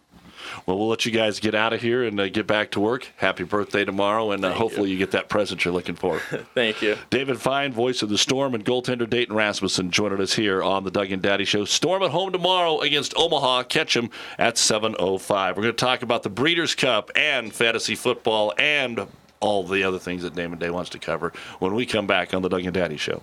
Well, we'll let you guys get out of here and uh, get back to work. Happy birthday tomorrow, and uh, hopefully you. get that present you're looking for. Thank you. David Fine, voice of the Storm, and goaltender Dayton Rasmussen joining us here on the Doug and Daddy Show. Storm at home tomorrow against Omaha. Catch 'em at 7.05. We're going to talk about the Breeders' Cup and fantasy football and all the other things that Damon Day wants to cover when we come back on the Doug and Daddy Show.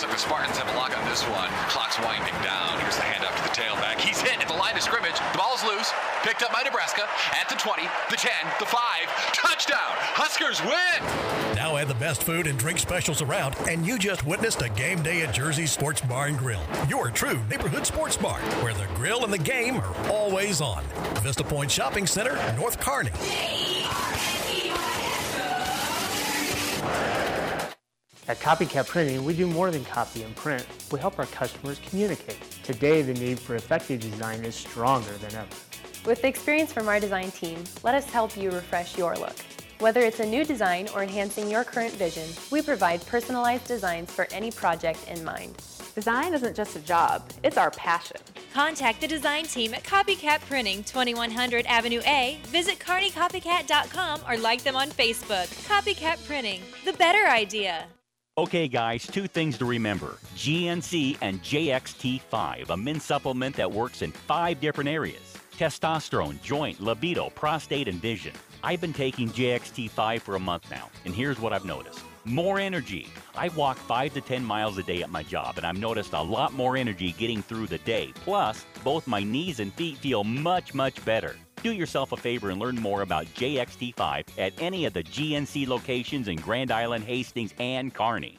Looks like the Spartans have a lock on this one. Clock's winding down. Here's the handoff to the tailback. He's hit at the line of scrimmage. The ball's loose. Picked up by Nebraska at the 20, the 10, the 5. Touchdown! Huskers win! Now add the best food and drink specials around, and you just witnessed a game day at Jersey Sports Bar and Grill, your true neighborhood sports bar, where the grill and the game are always on. Vista Point Shopping Center, North Kearney. At Copycat Printing, we do more than copy and print. We help our customers communicate. Today, the need for effective design is stronger than ever. With the experience from our design team, let us help you refresh your look. Whether it's a new design or enhancing your current vision, we provide personalized designs for any project in mind. Design isn't just a job, it's our passion. Contact the design team at Copycat Printing, 2100 Avenue A. Visit kearneycopycat.com or like them on Facebook. Copycat Printing, the better idea. Okay, guys, two things to remember GNC and JXT5, a men's supplement that works in five different areas testosterone, joint, libido, prostate, and vision. I've been taking JXT5 for a month now, and here's what I've noticed more energy. I walk 5 to 10 miles a day at my job, and I've noticed a lot more energy getting through the day. Plus, both my knees and feet feel much, much better. Do yourself a favor and learn more about JXT5 at any of the GNC locations in Grand Island, Hastings, and Kearney.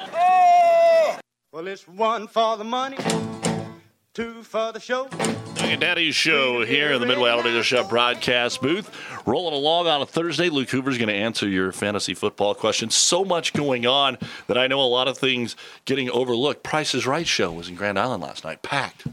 Well, it's one for the money, two for the show. Daddy's show here in the Midway Auto Dealership broadcast booth. Rolling along on a Thursday. Luke Hoover's going to answer your fantasy football questions. So much going on that I know a lot of things getting overlooked. Price is Right show was in Grand Island last night, packed,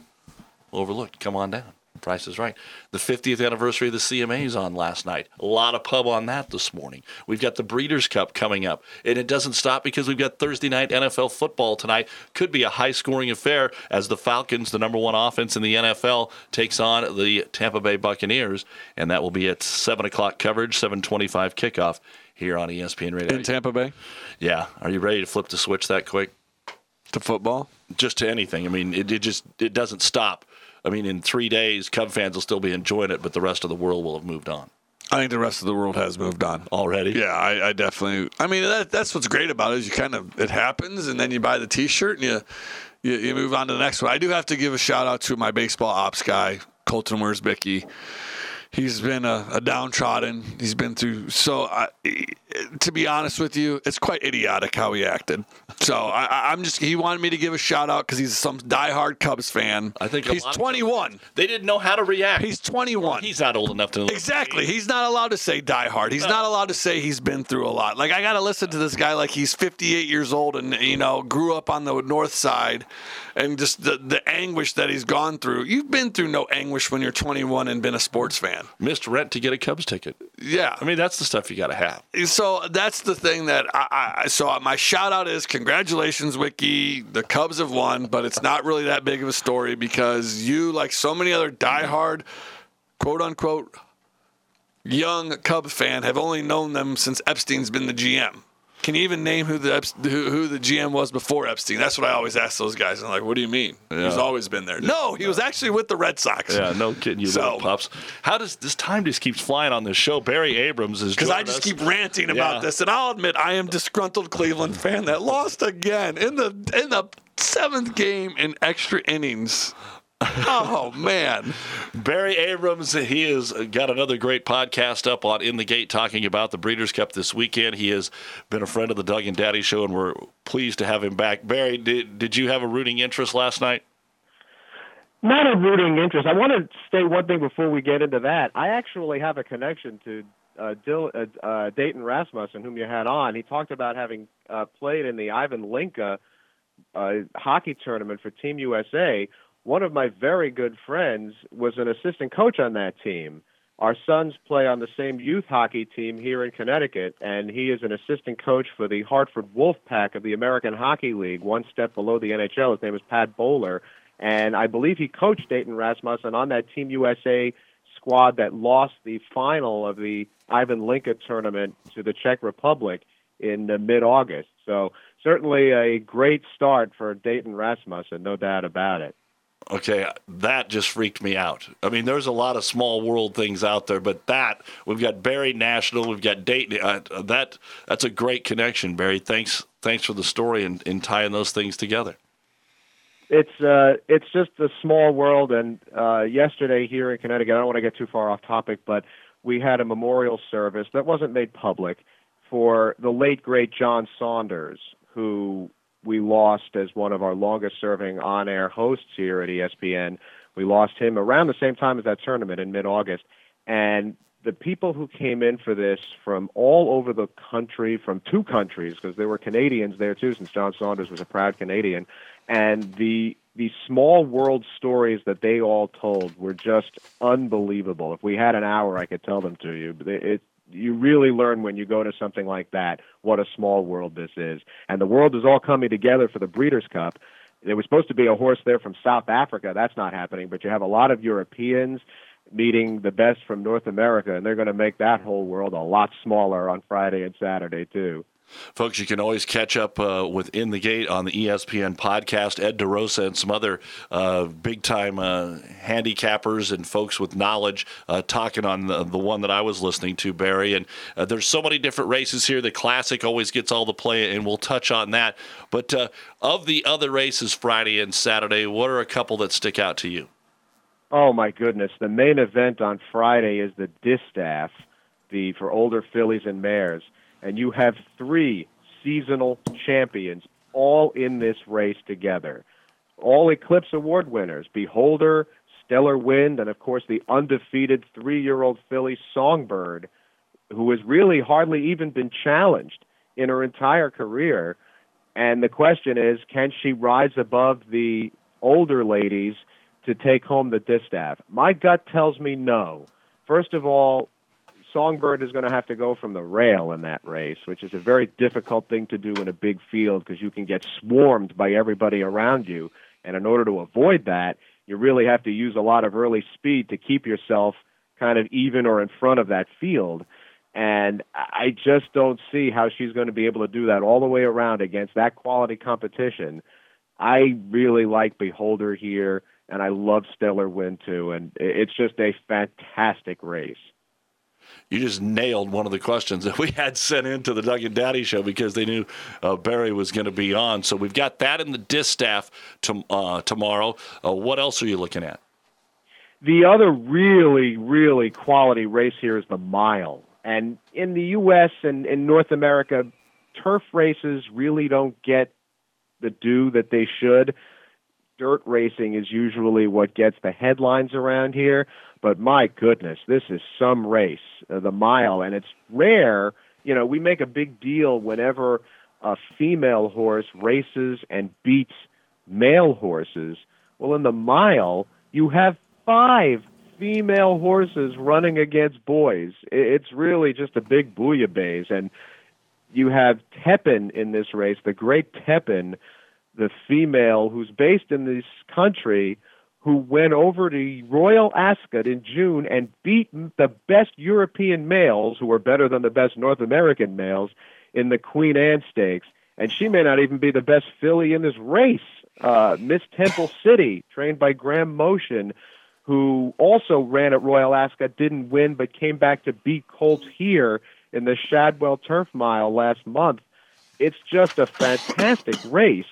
overlooked. Come on down. Price is right. The 50th anniversary of the CMA is on last night. A lot of pub on that this morning. We've got the Breeders' Cup coming up, and it doesn't stop because we've got Thursday night NFL football tonight. Could be a high-scoring affair as the Falcons, the number one offense in the NFL, takes on the Tampa Bay Buccaneers, and that will be at seven o'clock coverage, 7:25 kickoff here on ESPN Radio. In Tampa Bay? Yeah. Are you ready to flip the switch that quick? To football? Just to anything. I mean, it, it just it doesn't stop. I mean, in three days, Cub fans will still be enjoying it, but the rest of the world will have moved on. I think the rest of the world has moved on already. Yeah, I, I definitely. I mean, that, that's what's great about it is you kind of it happens, and then you buy the T-shirt and you, you you move on to the next one. I do have to give a shout out to my baseball ops guy, Colton Wersbicky. He's been a, a downtrodden. He's been through so. I, to be honest with you, it's quite idiotic how he acted. So I, I'm just. He wanted me to give a shout out because he's some diehard Cubs fan. I think he's lot of 21. They didn't know how to react. He's 21. He's not old enough to. Exactly. He's not allowed to say die hard. He's not allowed to say he's been through a lot. Like I got to listen to this guy like he's 58 years old and you know grew up on the north side, and just the the anguish that he's gone through. You've been through no anguish when you're 21 and been a sports fan. Missed rent to get a Cubs ticket. Yeah. I mean, that's the stuff you got to have. So that's the thing that I, I so my shout out is congratulations, Wiki. The Cubs have won, but it's not really that big of a story because you, like so many other diehard, quote unquote, young Cubs fan, have only known them since Epstein's been the GM. Can you even name who the who, who the GM was before Epstein? That's what I always ask those guys. I'm like, what do you mean? He's always been there. No, he was actually with the Red Sox. Yeah, no kidding, you So- little pups. How does this time just keeps flying on this show? Barry Abrams is Because I just us. keep ranting Yeah. about this, and I'll admit I am disgruntled Cleveland fan that lost again in the in the seventh game in extra innings. Oh man, Barry Abrams, he has got another great podcast up on In the Gate talking about the Breeders' Cup this weekend. He has been a friend of the Doug and Daddy Show, and we're pleased to have him back. Barry, did, did you have a rooting interest last night? Not a rooting interest. I want to say one thing before we get into that. I actually have a connection to uh, Dil, uh, uh, Dayton Rasmussen, whom you had on. He talked about having uh, played in the Ivan Hlinka uh, hockey tournament for Team USA. One of my very good friends was an assistant coach on that team. Our sons play on the same youth hockey team here in Connecticut, and he is an assistant coach for the Hartford Wolfpack of the American Hockey League, one step below the NHL. His name is Pat Bowler, and I believe he coached Dayton Rasmussen on that Team USA squad that lost the final of the Ivan Hlinka tournament to the Czech Republic in mid-August. So certainly a great start for Dayton Rasmussen, no doubt about it. Okay, that just freaked me out. I mean, there's a lot of small world things out there, but that we've got Barry National, we've got Dayton. Uh, that that's a great connection, Barry. Thanks, thanks for the story and, and tying those things together. It's uh, it's just a small world. And uh, yesterday here in Connecticut, I don't want to get too far off topic, but we had a memorial service that wasn't made public for the late great John Saunders, who we lost as one of our longest serving on air hosts here at ESPN. We lost him around the same time as that tournament in mid August. And the people who came in for this from all over the country, from two countries, because there were Canadians there too, since John Saunders was a proud Canadian, and the the small world stories that they all told were just unbelievable. If we had an hour, I could tell them to you. But it you really learn when you go to something like that what a small world this is, and the world is all coming together for the Breeders' Cup. There was supposed to be a horse there from South Africa. That's not happening, but you have a lot of Europeans meeting the best from North America, and they're going to make that whole world a lot smaller on Friday and Saturday too. Folks, you can always catch up uh, with In the Gate on the ESPN podcast. Ed DeRosa and some other uh, big time uh, handicappers and folks with knowledge uh, talking on the, the, one that I was listening to, Barry. And uh, there's so many different races here. The Classic always gets all the play, and we'll touch on that. But uh, of the other races Friday and Saturday, what are a couple that stick out to you? Oh, my goodness. The main event on Friday is the Distaff, the for older fillies and mares and you have three seasonal champions all in this race together. All Eclipse Award winners Beholder, Stellar Wind, and of course the undefeated three year old filly Songbird, who has really hardly even been challenged in her entire career. And the question is can she rise above the older ladies to take home the distaff? My gut tells me no. First of all, Songbird is going to have to go from the rail in that race, which is a very difficult thing to do in a big field because you can get swarmed by everybody around you. And in order to avoid that, you really have to use a lot of early speed to keep yourself kind of even or in front of that field. And I just don't see how she's going to be able to do that all the way around against that quality competition. I really like Beholder here, and I love Stellar Wind too. And it's just a fantastic race you just nailed one of the questions that we had sent into the Doug and Daddy show because they knew uh, Barry was going to be on. So we've got that in the distaff to, uh, tomorrow. Uh, what else are you looking at? The other really, really quality race here is the mile. And in the U.S. and in North America, turf races really don't get the due that they should. Dirt racing is usually what gets the headlines around here. But my goodness, this is some race, uh, the mile, and it's rare. You know, we make a big deal whenever a female horse races and beats male horses. Well, in the mile, you have five female horses running against boys. It's really just a big bouillabaisse. And you have Tepin in this race, the great Tepin, the female who's based in this country who went over to Royal Ascot in June and beat the best European males, who were better than the best North American males, in the Queen Anne Stakes. And she may not even be the best filly in this race. Uh, Miss Temple City, trained by Graham Motion, who also ran at Royal Ascot, didn't win, but came back to beat Colts here in the Shadwell Turf Mile last month. It's just a fantastic race.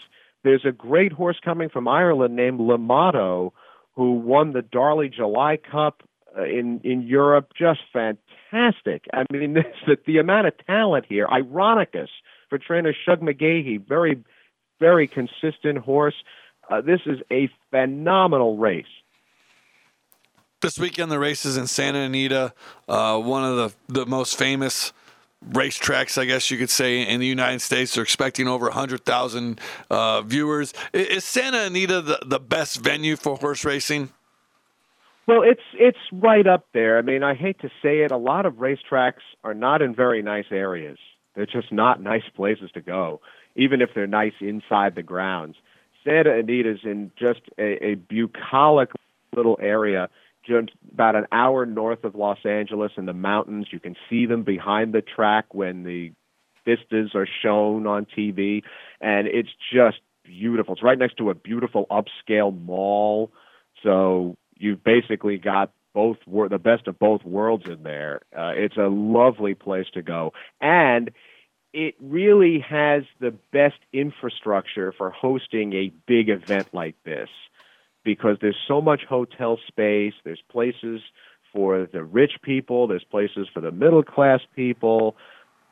There's a great horse coming from Ireland named Limato, who won the Darley July Cup uh, in in Europe. Just fantastic. I mean, this, the, the amount of talent here. Ironicus for trainer Shug McGaughey, very very consistent horse. Uh, this is a phenomenal race. This weekend, the race is in Santa Anita, uh, one of the, the most famous racetracks, I guess you could say, in the United States. They're expecting over 100,000 uh, viewers. Is Santa Anita the, the best venue for horse racing? Well, it's it's right up there. I mean, I hate to say it, a lot of racetracks are not in very nice areas. They're just not nice places to go, even if they're nice inside the grounds. Santa Anita's in just a, a bucolic little area just about an hour north of Los Angeles in the mountains. You can see them behind the track when the vistas are shown on TV, and it's just beautiful. It's right next to a beautiful upscale mall, so you've basically got both the best of both worlds in there. Uh, it's a lovely place to go, and it really has the best infrastructure for hosting a big event like this because there's so much hotel space. There's places for the rich people. There's places for the middle class people.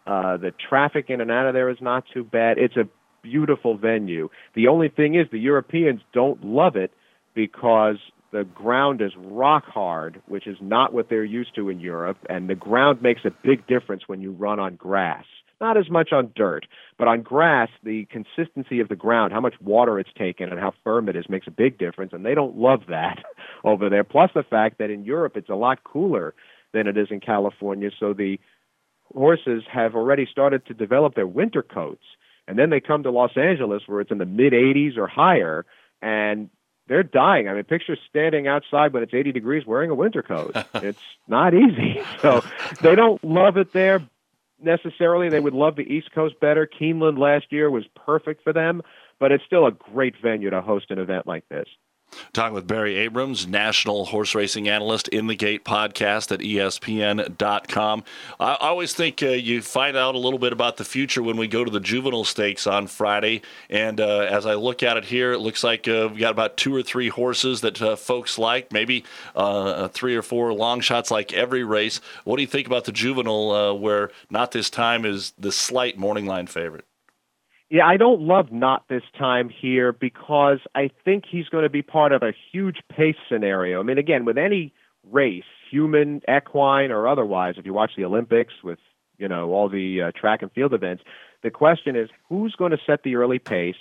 Uh, the traffic in and out of there is not too bad. It's a beautiful venue. The only thing is the Europeans don't love it because the ground is rock hard, which is not what they're used to in Europe, and the ground makes a big difference when you run on grass. Not as much on dirt, but on grass, the consistency of the ground, how much water it's taken, and how firm it is makes a big difference. And they don't love that over there. Plus the fact that in Europe it's a lot cooler than it is in California, so the horses have already started to develop their winter coats. And then they come to Los Angeles where it's in the mid 80s or higher, and they're dying. I mean, picture standing outside when it's 80 degrees wearing a winter coat. it's not easy. So they don't love it there, necessarily they would love the East Coast better. Keeneland last year was perfect for them, but it's still a great venue to host an event like this. Talking with Barry Abrams, national horse racing analyst in the Gate podcast at ESPN.com. I always think uh, you find out a little bit about the future when we go to the juvenile stakes on Friday. And uh, as I look at it here, it looks like uh, we've got about two or three horses that uh, folks like, maybe uh, three or four long shots like every race. What do you think about the juvenile, uh, where not this time is the slight morning line favorite? Yeah, I don't love not this time here because I think he's going to be part of a huge pace scenario. I mean, again, with any race, human, equine, or otherwise, if you watch the Olympics with you know all the uh, track and field events, the question is who's going to set the early pace,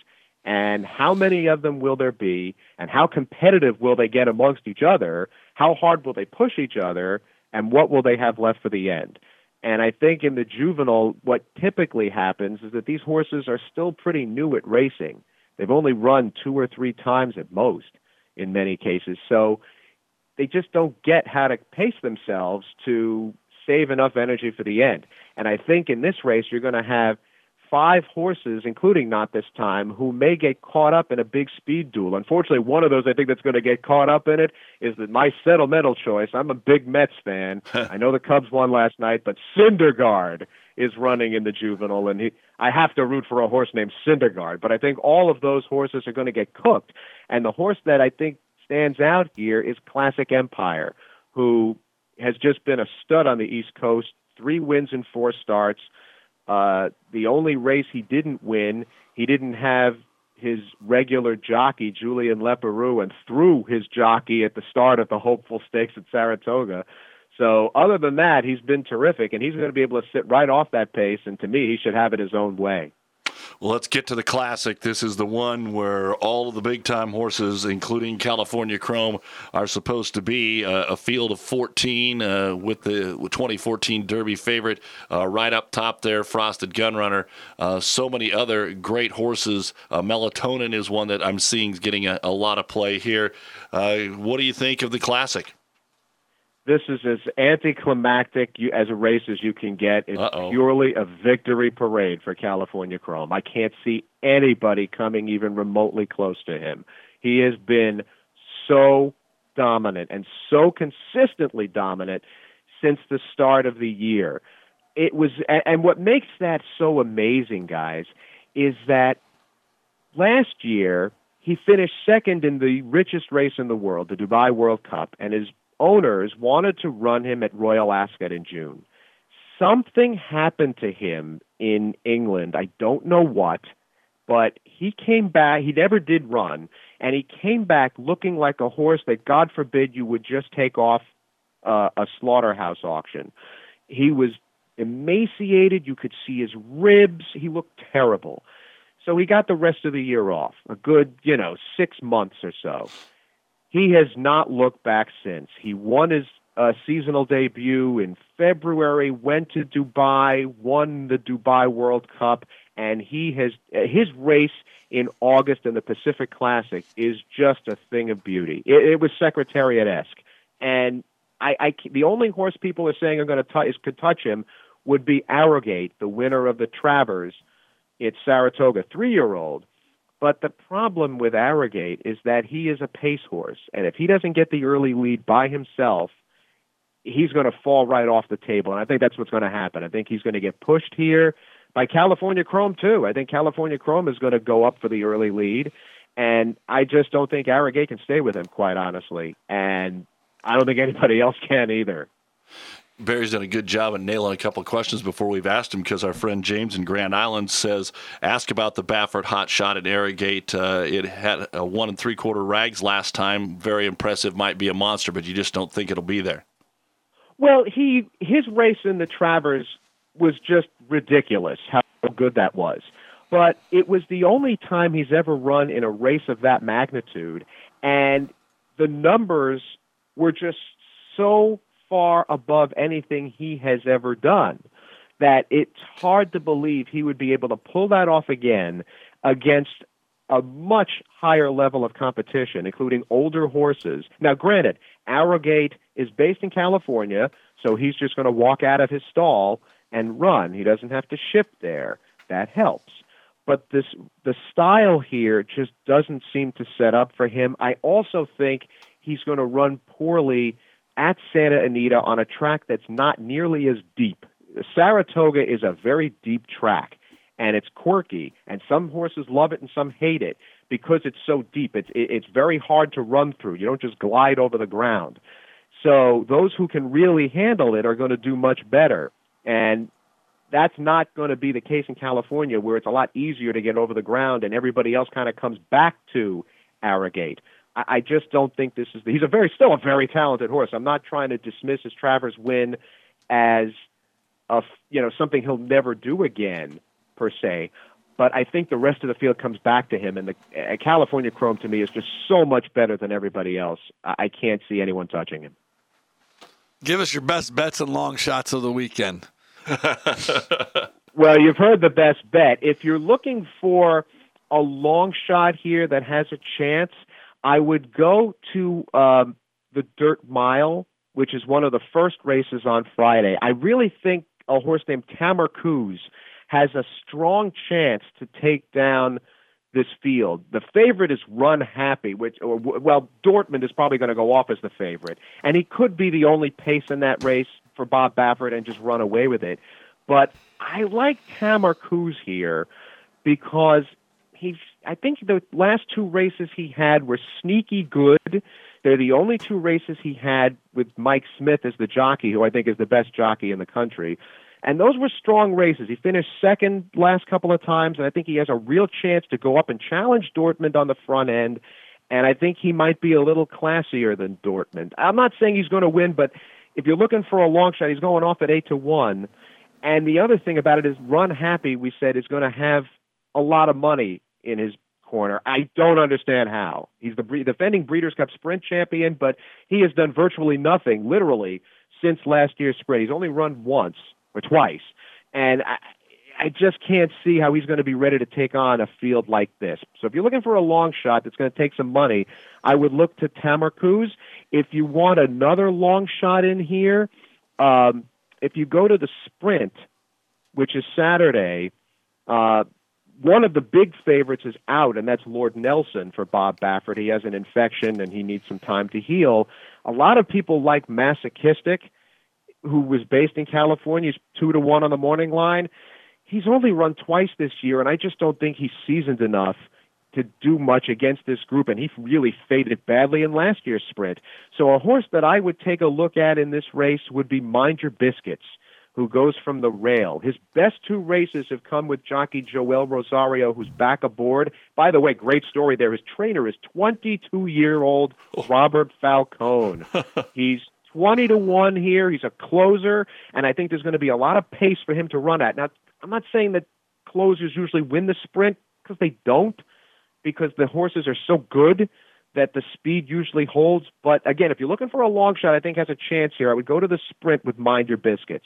and how many of them will there be, and how competitive will they get amongst each other? How hard will they push each other, and what will they have left for the end? And I think in the juvenile, what typically happens is that these horses are still pretty new at racing. They've only run two or three times at most in many cases. So they just don't get how to pace themselves to save enough energy for the end. And I think in this race, you're going to have five horses, including not this time, who may get caught up in a big speed duel. Unfortunately, one of those I think that's going to get caught up in it is that my sentimental choice. I'm a big Mets fan. I know the Cubs won last night, but Syndergaard is running in the juvenile, and he, I have to root for a horse named Syndergaard. But I think all of those horses are going to get cooked. And the horse that I think stands out here is Classic Empire, who has just been a stud on the East Coast, three wins in four starts. Uh, the only race he didn't win, he didn't have his regular jockey, Julian Leparoux, and threw his jockey at the start of the hopeful stakes at Saratoga. So, other than that, he's been terrific, and he's going to be able to sit right off that pace. And to me, he should have it his own way. Well, let's get to the classic. This is the one where all of the big time horses, including California Chrome, are supposed to be uh, a field of 14 uh, with the 2014 Derby favorite uh, right up top there, Frosted Gunrunner. Uh, so many other great horses. Uh, Melatonin is one that I'm seeing getting a, a lot of play here. Uh, what do you think of the classic? This is as anticlimactic as a race as you can get. It's Uh-oh. purely a victory parade for California Chrome. I can't see anybody coming even remotely close to him. He has been so dominant and so consistently dominant since the start of the year. It was, and what makes that so amazing, guys, is that last year he finished second in the richest race in the world, the Dubai World Cup, and his owners wanted to run him at Royal Ascot in June. Something happened to him in England. I don't know what, but he came back. He never did run, and he came back looking like a horse that, God forbid, you would just take off uh, a slaughterhouse auction. He was emaciated. You could see his ribs. He looked terrible. So he got the rest of the year off, a good, you know, six months or so. He has not looked back since. He won his uh, seasonal debut in February, went to Dubai, won the Dubai World Cup, and he has his race in August in the Pacific Classic is just a thing of beauty. It, it was Secretariat esque, and I, I the only horse people are saying are going to touch could touch him would be Arrogate, the winner of the Travers It's Saratoga, three year old. But the problem with Arrogate is that he is a pace horse, and if he doesn't get the early lead by himself, he's going to fall right off the table. And I think that's what's going to happen. I think he's going to get pushed here by California Chrome too. I think California Chrome is going to go up for the early lead, and I just don't think Arrogate can stay with him, quite honestly. And I don't think anybody else can either. Barry's done a good job of nailing a couple of questions before we've asked him because our friend James in Grand Island says, ask about the Baffert hot shot at Arrogate. Uh, it had a one and three quarter rags last time. Very impressive. Might be a monster, but you just don't think it'll be there. Well, he his race in the Travers was just ridiculous. How good that was. But it was the only time he's ever run in a race of that magnitude, and the numbers were just so far above anything he has ever done that it's hard to believe he would be able to pull that off again against a much higher level of competition, including older horses. Now, granted, Arrogate is based in California, so he's just going to walk out of his stall and run. He doesn't have to ship there. That helps. But this the style here just doesn't seem to set up for him. I also think he's going to run poorly at Santa Anita on a track that's not nearly as deep. Saratoga is a very deep track and it's quirky and some horses love it and some hate it because it's so deep. It's it's very hard to run through. You don't just glide over the ground. So those who can really handle it are going to do much better. And that's not going to be the case in California, where it's a lot easier to get over the ground and everybody else kind of comes back to Arrogate. I, I just don't think this is. The, he's a very still a very talented horse. I'm not trying to dismiss his Travers win as a you know something he'll never do again per se. But I think the rest of the field comes back to him, and the uh, California Chrome to me is just so much better than everybody else. I, I can't see anyone touching him. Give us your best bets and long shots of the weekend. well, you've heard the best bet. If you're looking for a long shot here that has a chance, I would go to um, the Dirt Mile, which is one of the first races on Friday. I really think a horse named Tamarkuz has a strong chance to take down this field. The favorite is Run Happy, which, or, well, Dortmund is probably going to go off as the favorite, and he could be the only pace in that race for Bob Baffert and just run away with it. But I like Tamarkuz here because he's. I think the last two races he had were sneaky good. They're the only two races he had with Mike Smith as the jockey, who I think is the best jockey in the country. And those were strong races. He finished second last couple of times, and I think he has a real chance to go up and challenge Dortmund on the front end. And I think he might be a little classier than Dortmund. I'm not saying he's going to win, but if you're looking for a long shot, he's going off at eight to one. And the other thing about it is, Run Happy, we said, is going to have a lot of money in his corner. I don't understand how. He's the defending Breeders' Cup Sprint champion, but he has done virtually nothing, literally, since last year's sprint. He's only run once or twice. And I, I just can't see how he's going to be ready to take on a field like this. So if you're looking for a long shot that's going to take some money, I would look to Tamarkuz. If you want another long shot in here, um, if you go to the sprint, which is Saturday, uh, one of the big favorites is out, and that's Lord Nelson for Bob Baffert. He has an infection and he needs some time to heal. A lot of people like Masochistic who was based in California. He's two to one on the morning line. He's only run twice this year, and I just don't think he's seasoned enough to do much against this group, and he really faded badly in last year's sprint. So a horse that I would take a look at in this race would be Mind Your Biscuits, who goes from the rail. His best two races have come with jockey Joel Rosario, who's back aboard. By the way, great story there. His trainer is 22-year-old Robert Falcone. He's 20 to 1 here. He's a closer, and I think there's going to be a lot of pace for him to run at. Now, I'm not saying that closers usually win the sprint because they don't, because the horses are so good that the speed usually holds. But again, if you're looking for a long shot, I think has a chance here. I would go to the sprint with Mind Your Biscuits.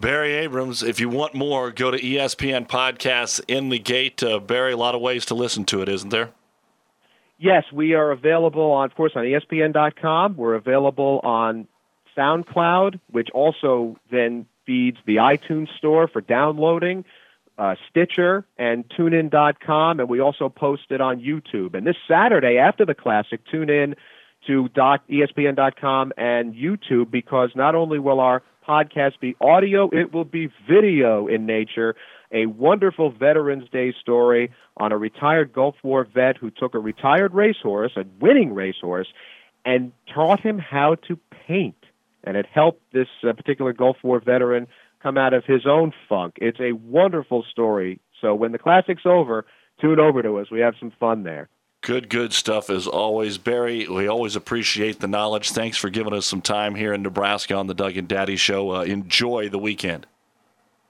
Barry Abrams, if you want more, go to ESPN Podcasts in the gate. Uh, Barry, a lot of ways to listen to it, isn't there? Yes, we are available on, of course, on ESPN.com. We're available on SoundCloud, which also then feeds the iTunes store for downloading, uh, Stitcher, and TuneIn.com, and we also post it on YouTube. And this Saturday after the Classic, tune in to ESPN.com and YouTube because not only will our podcast be audio, it will be video in nature a wonderful Veterans Day story on a retired Gulf War vet who took a retired racehorse, a winning racehorse, and taught him how to paint. And it helped this uh, particular Gulf War veteran come out of his own funk. It's a wonderful story. So when the classic's over, tune over to us. We have some fun there. Good, good stuff as always. Barry, we always appreciate the knowledge. Thanks for giving us some time here in Nebraska on the Doug and Daddy Show. Uh, enjoy the weekend.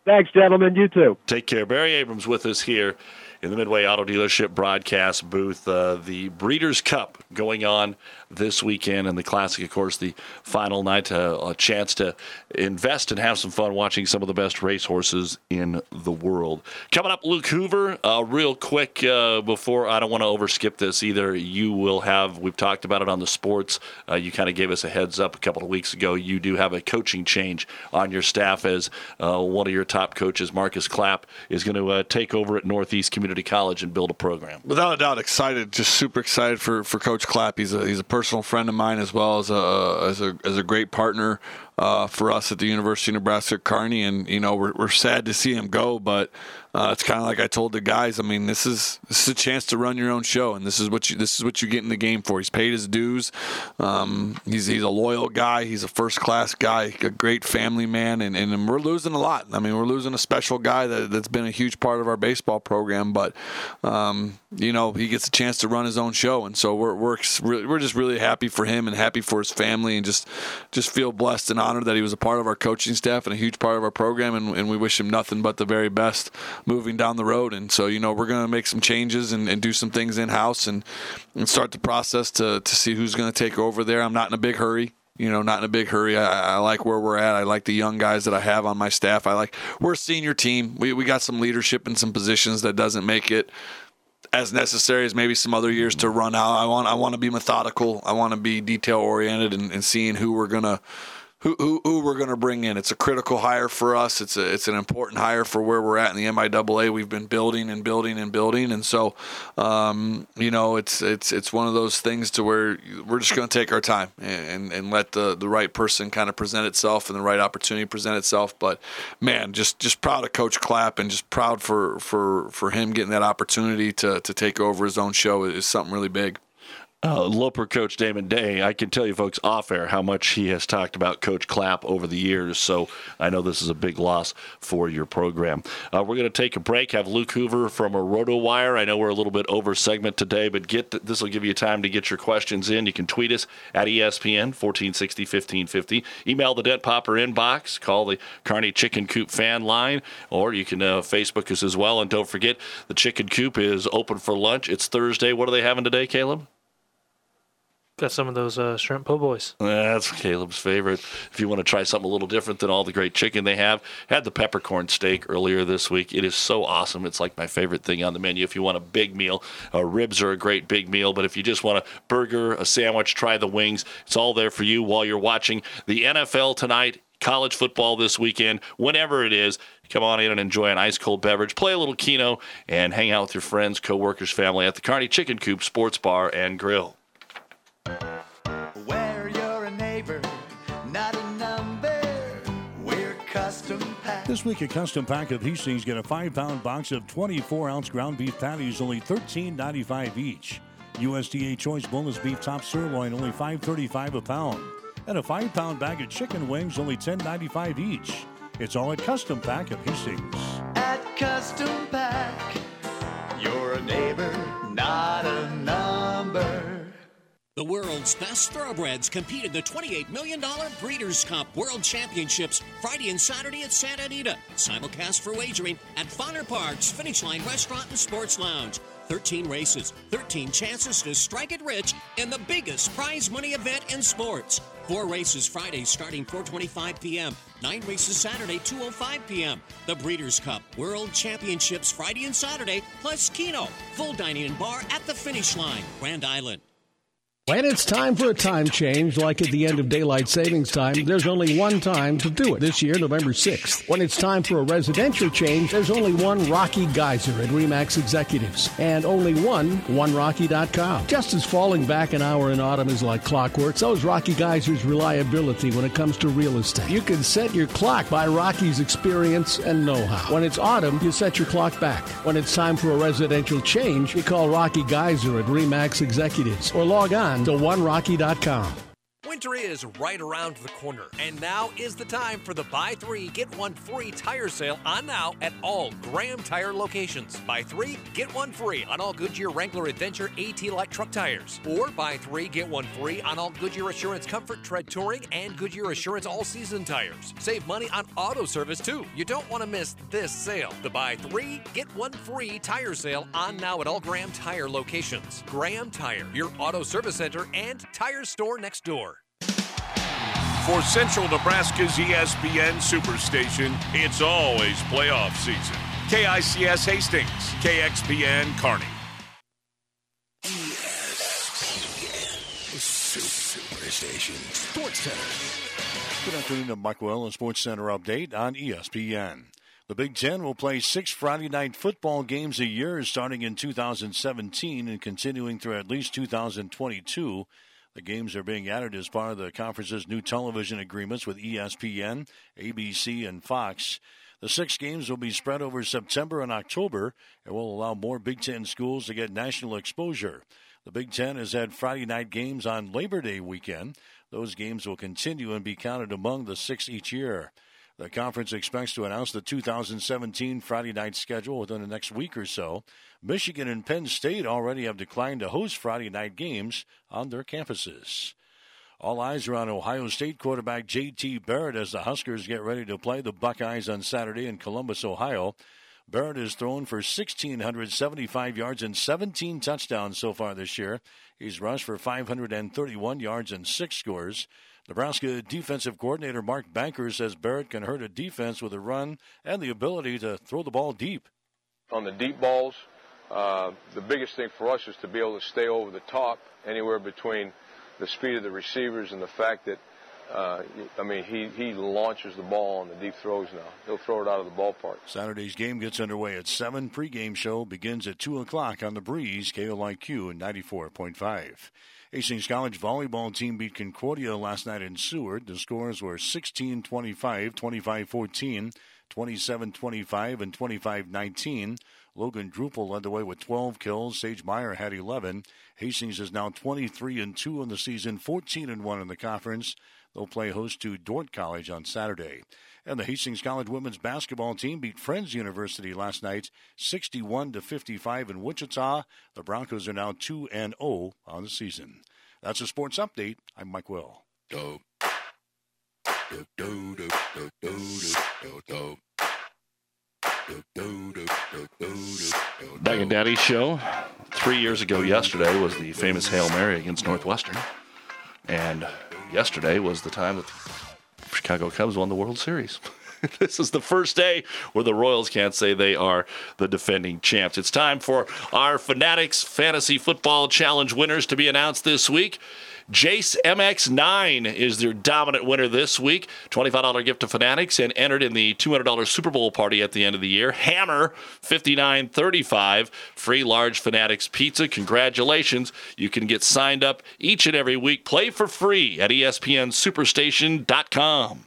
Thanks, gentlemen. You too. Take care. Barry Abrams with us here in the Midway Auto Dealership broadcast booth. Uh, the Breeders' Cup going on this weekend, and the Classic, of course, the final night. Uh, a chance to invest and have some fun watching some of the best racehorses in the world. Coming up, Luke Hoover. Uh, real quick uh, before I don't want to overskip this either. You will have. We've talked about it on the sports. Uh, you kind of gave us a heads up a couple of weeks ago. You do have a coaching change on your staff as uh, one of your top coaches, Marcus Clapp, is going to take over at Northeast Community College and build a program. Without a doubt, excited, just super excited for, for Coach Clapp. He's a he's a personal friend of mine as well as a as a as a great partner uh, for us at the University of Nebraska Kearney, and you know we're we're sad to see him go, but uh, it's kind of like I told the guys. I mean, this is this is a chance to run your own show, and this is what you this is what you get in the game for. He's paid his dues. Um, he's he's a loyal guy. He's a first class guy, a great family man, and, and we're losing a lot. I mean, we're losing a special guy that that's been a huge part of our baseball program. But um, you know, he gets a chance to run his own show, and so we're we're we're just really happy for him and happy for his family, and just just feel blessed and honored that he was a part of our coaching staff and a huge part of our program, and, and we wish him nothing but the very best moving down the road. And so, you know, we're going to make some changes and, and do some things in house and, and start the process to, to see who's going to take over there. I'm not in a big hurry you know, not in a big hurry. I, I, like where we're at. I like the young guys that I have on my staff. I like we're a senior team. We we got some leadership in some positions that doesn't make it as necessary as maybe some other years to run out. I want I want to be methodical. I want to be detail oriented and, and seeing who we're gonna who, who, who we're going to bring in. It's a critical hire for us. It's a it's an important hire for where we're at in the MIAA. We've been building and building and building, and so um, you know it's it's it's one of those things to where we're just going to take our time and, and let the the right person kind of present itself and the right opportunity present itself. But man, just just proud of Coach Clapp and just proud for for for him getting that opportunity to to take over his own show is something really big uh, Loper coach Damon Day, I can tell you folks off air how much he has talked about Coach Clapp over the years. So I know this is a big loss for your program. Uh, we're going to take a break. Have Luke Hoover from a RotoWire. I know we're a little bit over segment today, but get this will give you time to get your questions in. You can tweet us at ESPN 1460 1550. Email the Dent Popper inbox. Call the Kearney Chicken Coop fan line, or you can uh, Facebook us as well. And don't forget, the Chicken Coop is open for lunch. It's Thursday. What are they having today, Caleb? Got some of those uh, shrimp po' boys. That's Caleb's favorite. If you want to try something a little different than all the great chicken they have, had the peppercorn steak earlier this week. It is so awesome. It's like my favorite thing on the menu. If you want a big meal, uh, ribs are a great big meal. But if you just want a burger, a sandwich, try the wings. It's all there for you while you're watching the NFL tonight college football this weekend, whenever it is. Come on in and enjoy an ice cold beverage, play a little Keno, and hang out with your friends, coworkers, family at the Kearney Chicken Coop Sports Bar and Grill. This week, a custom pack of Hastings get a five pound box of 24 ounce ground beef patties, only $13.95 each. USDA Choice Boneless Beef Top Sirloin, only $5.35 a pound. And a five pound bag of chicken wings, only $10.95 each. It's all at Custom Pack of Hastings. At Custom Pack, you're a neighbor, world's best thoroughbreds compete in the $28 million Breeders' Cup World Championships Friday and Saturday at Santa Anita. Simulcast for wagering at Fonner Park's Finish Line Restaurant and Sports Lounge. 13 races, 13 chances to strike it rich in the biggest prize money event in sports. Four races Friday starting 4:25 p.m. Nine races Saturday 2:05 p.m. The Breeders' Cup World Championships Friday and Saturday plus Keno. Full dining and bar at the finish line, Grand Island. When it's time for a time change, like at the end of daylight savings time, there's only one time to do it. This year, November 6th. When it's time for a residential change, there's only one Rocky Geyser at REMAX Executives, and only one OneRocky.com. Just as falling back an hour in autumn is like clockwork, so is Rocky Geyser's reliability when it comes to real estate. You can set your clock by Rocky's experience and know-how. When it's autumn, you set your clock back. When it's time for a residential change, you call Rocky Geyser at REMAX Executives or log on to OneRocky.com. Winter is right around the corner, and now is the time for the buy three, get one free tire sale on now at all Graham Tire locations. Buy three, get one free on all Goodyear Wrangler Adventure AT Light truck tires. Or buy three, get one free on all Goodyear Assurance Comfort Tread Touring and Goodyear Assurance All Season tires. Save money on auto service too. You don't want to miss this sale. The buy three, get one free tire sale on now at all Graham Tire locations. Graham Tire, your auto service center and tire store next door. For Central Nebraska's ESPN Superstation, it's always playoff season. KICS Hastings, KXPN Kearney. ESPN Superstation Sports Center. Good afternoon to Mike Well, Sports Center update on ESPN. The Big Ten will play six Friday night football games a year starting in 2017 and continuing through at least 2022. The games are being added as part of the conference's new television agreements with ESPN, ABC, and Fox. The six games will be spread over September and October and will allow more Big Ten schools to get national exposure. The Big Ten has had Friday night games on Labor Day weekend. Those games will continue and be counted among the six each year. The conference expects to announce the 2017 Friday night schedule within the next week or so. Michigan and Penn State already have declined to host Friday night games on their campuses. All eyes are on Ohio State quarterback J.T. Barrett as the Huskers get ready to play the Buckeyes on Saturday in Columbus, Ohio. Barrett has thrown for 1,675 yards and 17 touchdowns so far this year. He's rushed for 531 yards and six scores. Nebraska defensive coordinator Mark Banker says Barrett can hurt a defense with a run and the ability to throw the ball deep. on the deep balls, uh, the biggest thing for us is to be able to stay over the top anywhere between the speed of the receivers and the fact that, uh, I mean, he, he launches the ball on the deep throws now. He'll throw it out of the ballpark. Saturday's game gets underway at 7. Pregame show begins at 2 o'clock on the Breeze, KOIQ 94.5. Hastings College volleyball team beat Concordia last night in Seward. The scores were 16 25, 25 14, 27 25, and 25 19. Logan Drupal led the way with 12 kills. Sage Meyer had 11. Hastings is now 23 and 2 in the season, 14 and 1 in the conference. They'll play host to Dordt College on Saturday. And the Hastings College women's basketball team beat Friends University last night, 61 to 55 in Wichita. The Broncos are now 2 and 0 on the season. That's a sports update. I'm Mike Will. Doug and Daddy show. Three years ago, yesterday was the famous Hail Mary against Northwestern, and yesterday was the time that Chicago Cubs won the World Series. this is the first day where the Royals can't say they are the defending champs. It's time for our Fanatics Fantasy Football Challenge winners to be announced this week. Jace MX9 is their dominant winner this week. $25 gift to Fanatics and entered in the $200 Super Bowl party at the end of the year. Hammer, $59.35. Free large Fanatics pizza. Congratulations. You can get signed up each and every week. Play for free at ESPNSuperstation.com.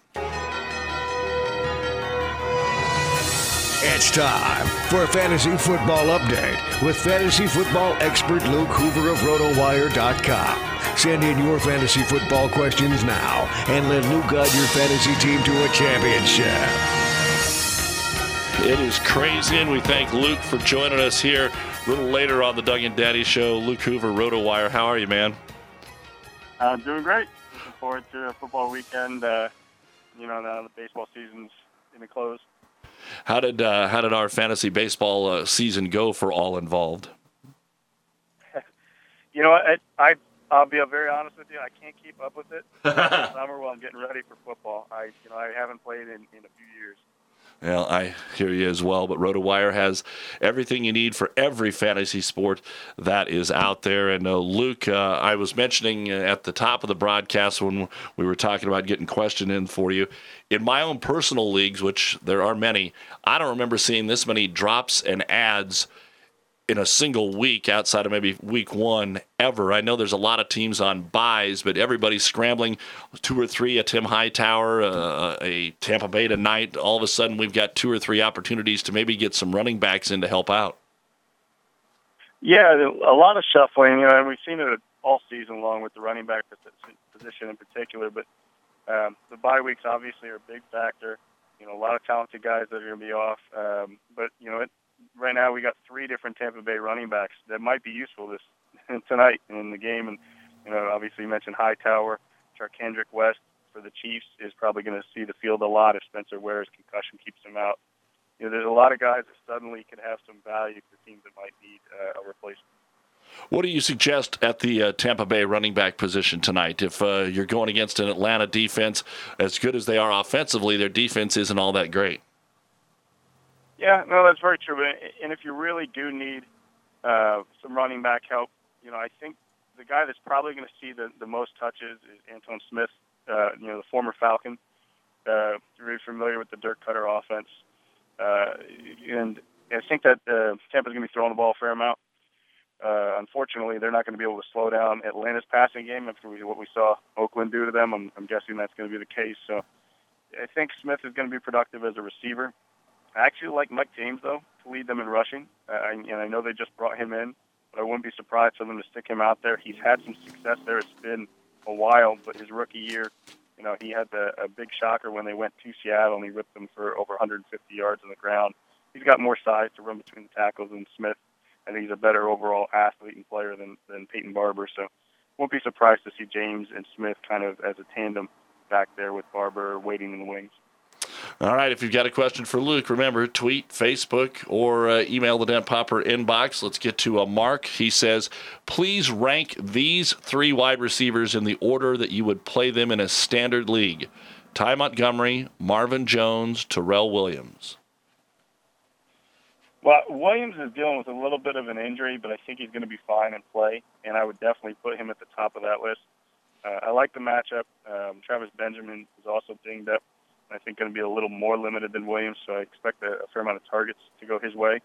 It's time for a fantasy football update with fantasy football expert Luke Hoover of RotoWire.com. Send in your fantasy football questions now and let Luke guide your fantasy team to a championship. It is crazy, and we thank Luke for joining us here a little later on the Doug and Daddy Show. Luke Hoover, RotoWire. How are you, man? I'm uh, doing great. Looking forward to a football weekend. Uh, you know, now the baseball season's in the close. How did uh, how did our fantasy baseball uh, season go for all involved? You know, I, I I'll be very honest with you. I can't keep up with it summer while I'm getting ready for football. I you know I haven't played in, in a few years. Well, I hear you as well, but RotoWire has everything you need for every fantasy sport that is out there. And uh, Luke, uh, I was mentioning uh, at the top of the broadcast when we were talking about getting question in for you. In my own personal leagues, which there are many, I don't remember seeing this many drops and ads in a single week outside of maybe week one ever. I know there's a lot of teams on buys, but everybody's scrambling two or three, a Tim Hightower, uh, a Tampa Bay tonight. All of a sudden, we've got two or three opportunities to maybe get some running backs in to help out. Yeah, a lot of shuffling. You know, and we've seen it all season long with the running back position in particular. But um, the bye weeks obviously are a big factor. You know, a lot of talented guys that are going to be off. Um, but you know, it, right now we got three different Tampa Bay running backs that might be useful this tonight in the game. And you know, obviously you mentioned Hightower, Charcandrick West for the Chiefs is probably going to see the field a lot if Spencer Ware's concussion keeps him out. You know, there's a lot of guys that suddenly could have some value for teams that might need uh, a replacement. What do you suggest at the uh, Tampa Bay running back position tonight? If uh, you're going against an Atlanta defense, as good as they are offensively, their defense isn't all that great. Yeah, no, that's very true. And if you really do need uh, some running back help, you know, I think the guy that's probably going to see the, the most touches is Antone Smith, uh, you know, the former Falcon. Uh, very familiar with the Dirk Koetter offense. Uh, and I think that uh, Tampa's going to be throwing the ball a fair amount. Uh, unfortunately, they're not going to be able to slow down Atlanta's passing game after what we saw Oakland do to them. I'm, I'm guessing that's going to be the case. So I think Smith is going to be productive as a receiver. I actually like Mike James, though, to lead them in rushing. Uh, and I know they just brought him in but I wouldn't be surprised for them to stick him out there. He's had some success there. It's been a while, but his rookie year, you know, he had the, a big shocker when they went to Seattle and he ripped them for over 150 yards on the ground. He's got more size to run between the tackles than Smith. I think he's a better overall athlete and player than, than Peyton Barber. So won't be surprised to see James and Smith kind of as a tandem back there with Barber waiting in the wings. All right, if you've got a question for Luke, remember tweet, Facebook, or uh, email the Dent Popper inbox. Let's get to a Mark. He says, please rank these three wide receivers in the order that you would play them in a standard league Ty Montgomery, Marvin Jones, Tyrell Williams. Well, Williams is dealing with a little bit of an injury, but I think he's going to be fine and play, and I would definitely put him at the top of that list. Uh, I like the matchup. Um, Travis Benjamin is also dinged up. I think going to be a little more limited than Williams, so I expect a, a fair amount of targets to go his way,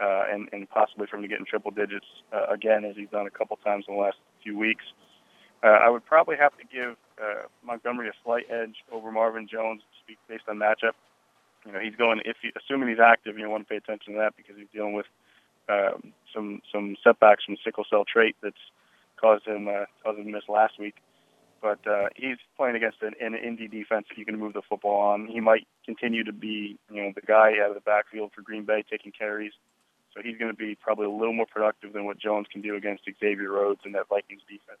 uh, and, and possibly for him to get in triple digits uh, again, as he's done a couple times in the last few weeks. Uh, I would probably have to give uh, Montgomery a slight edge over Marvin Jones based on matchup. You know, he's going if he, assuming he's active, you want to pay attention to that because he's dealing with um, some some setbacks from sickle cell trait that's caused him uh, caused him to miss last week but uh, he's playing against an, an Indy defense that you can move the football on. He might continue to be, you know, the guy out of the backfield for Green Bay taking carries. So he's going to be probably a little more productive than what Jones can do against Xavier Rhodes and that Vikings defense.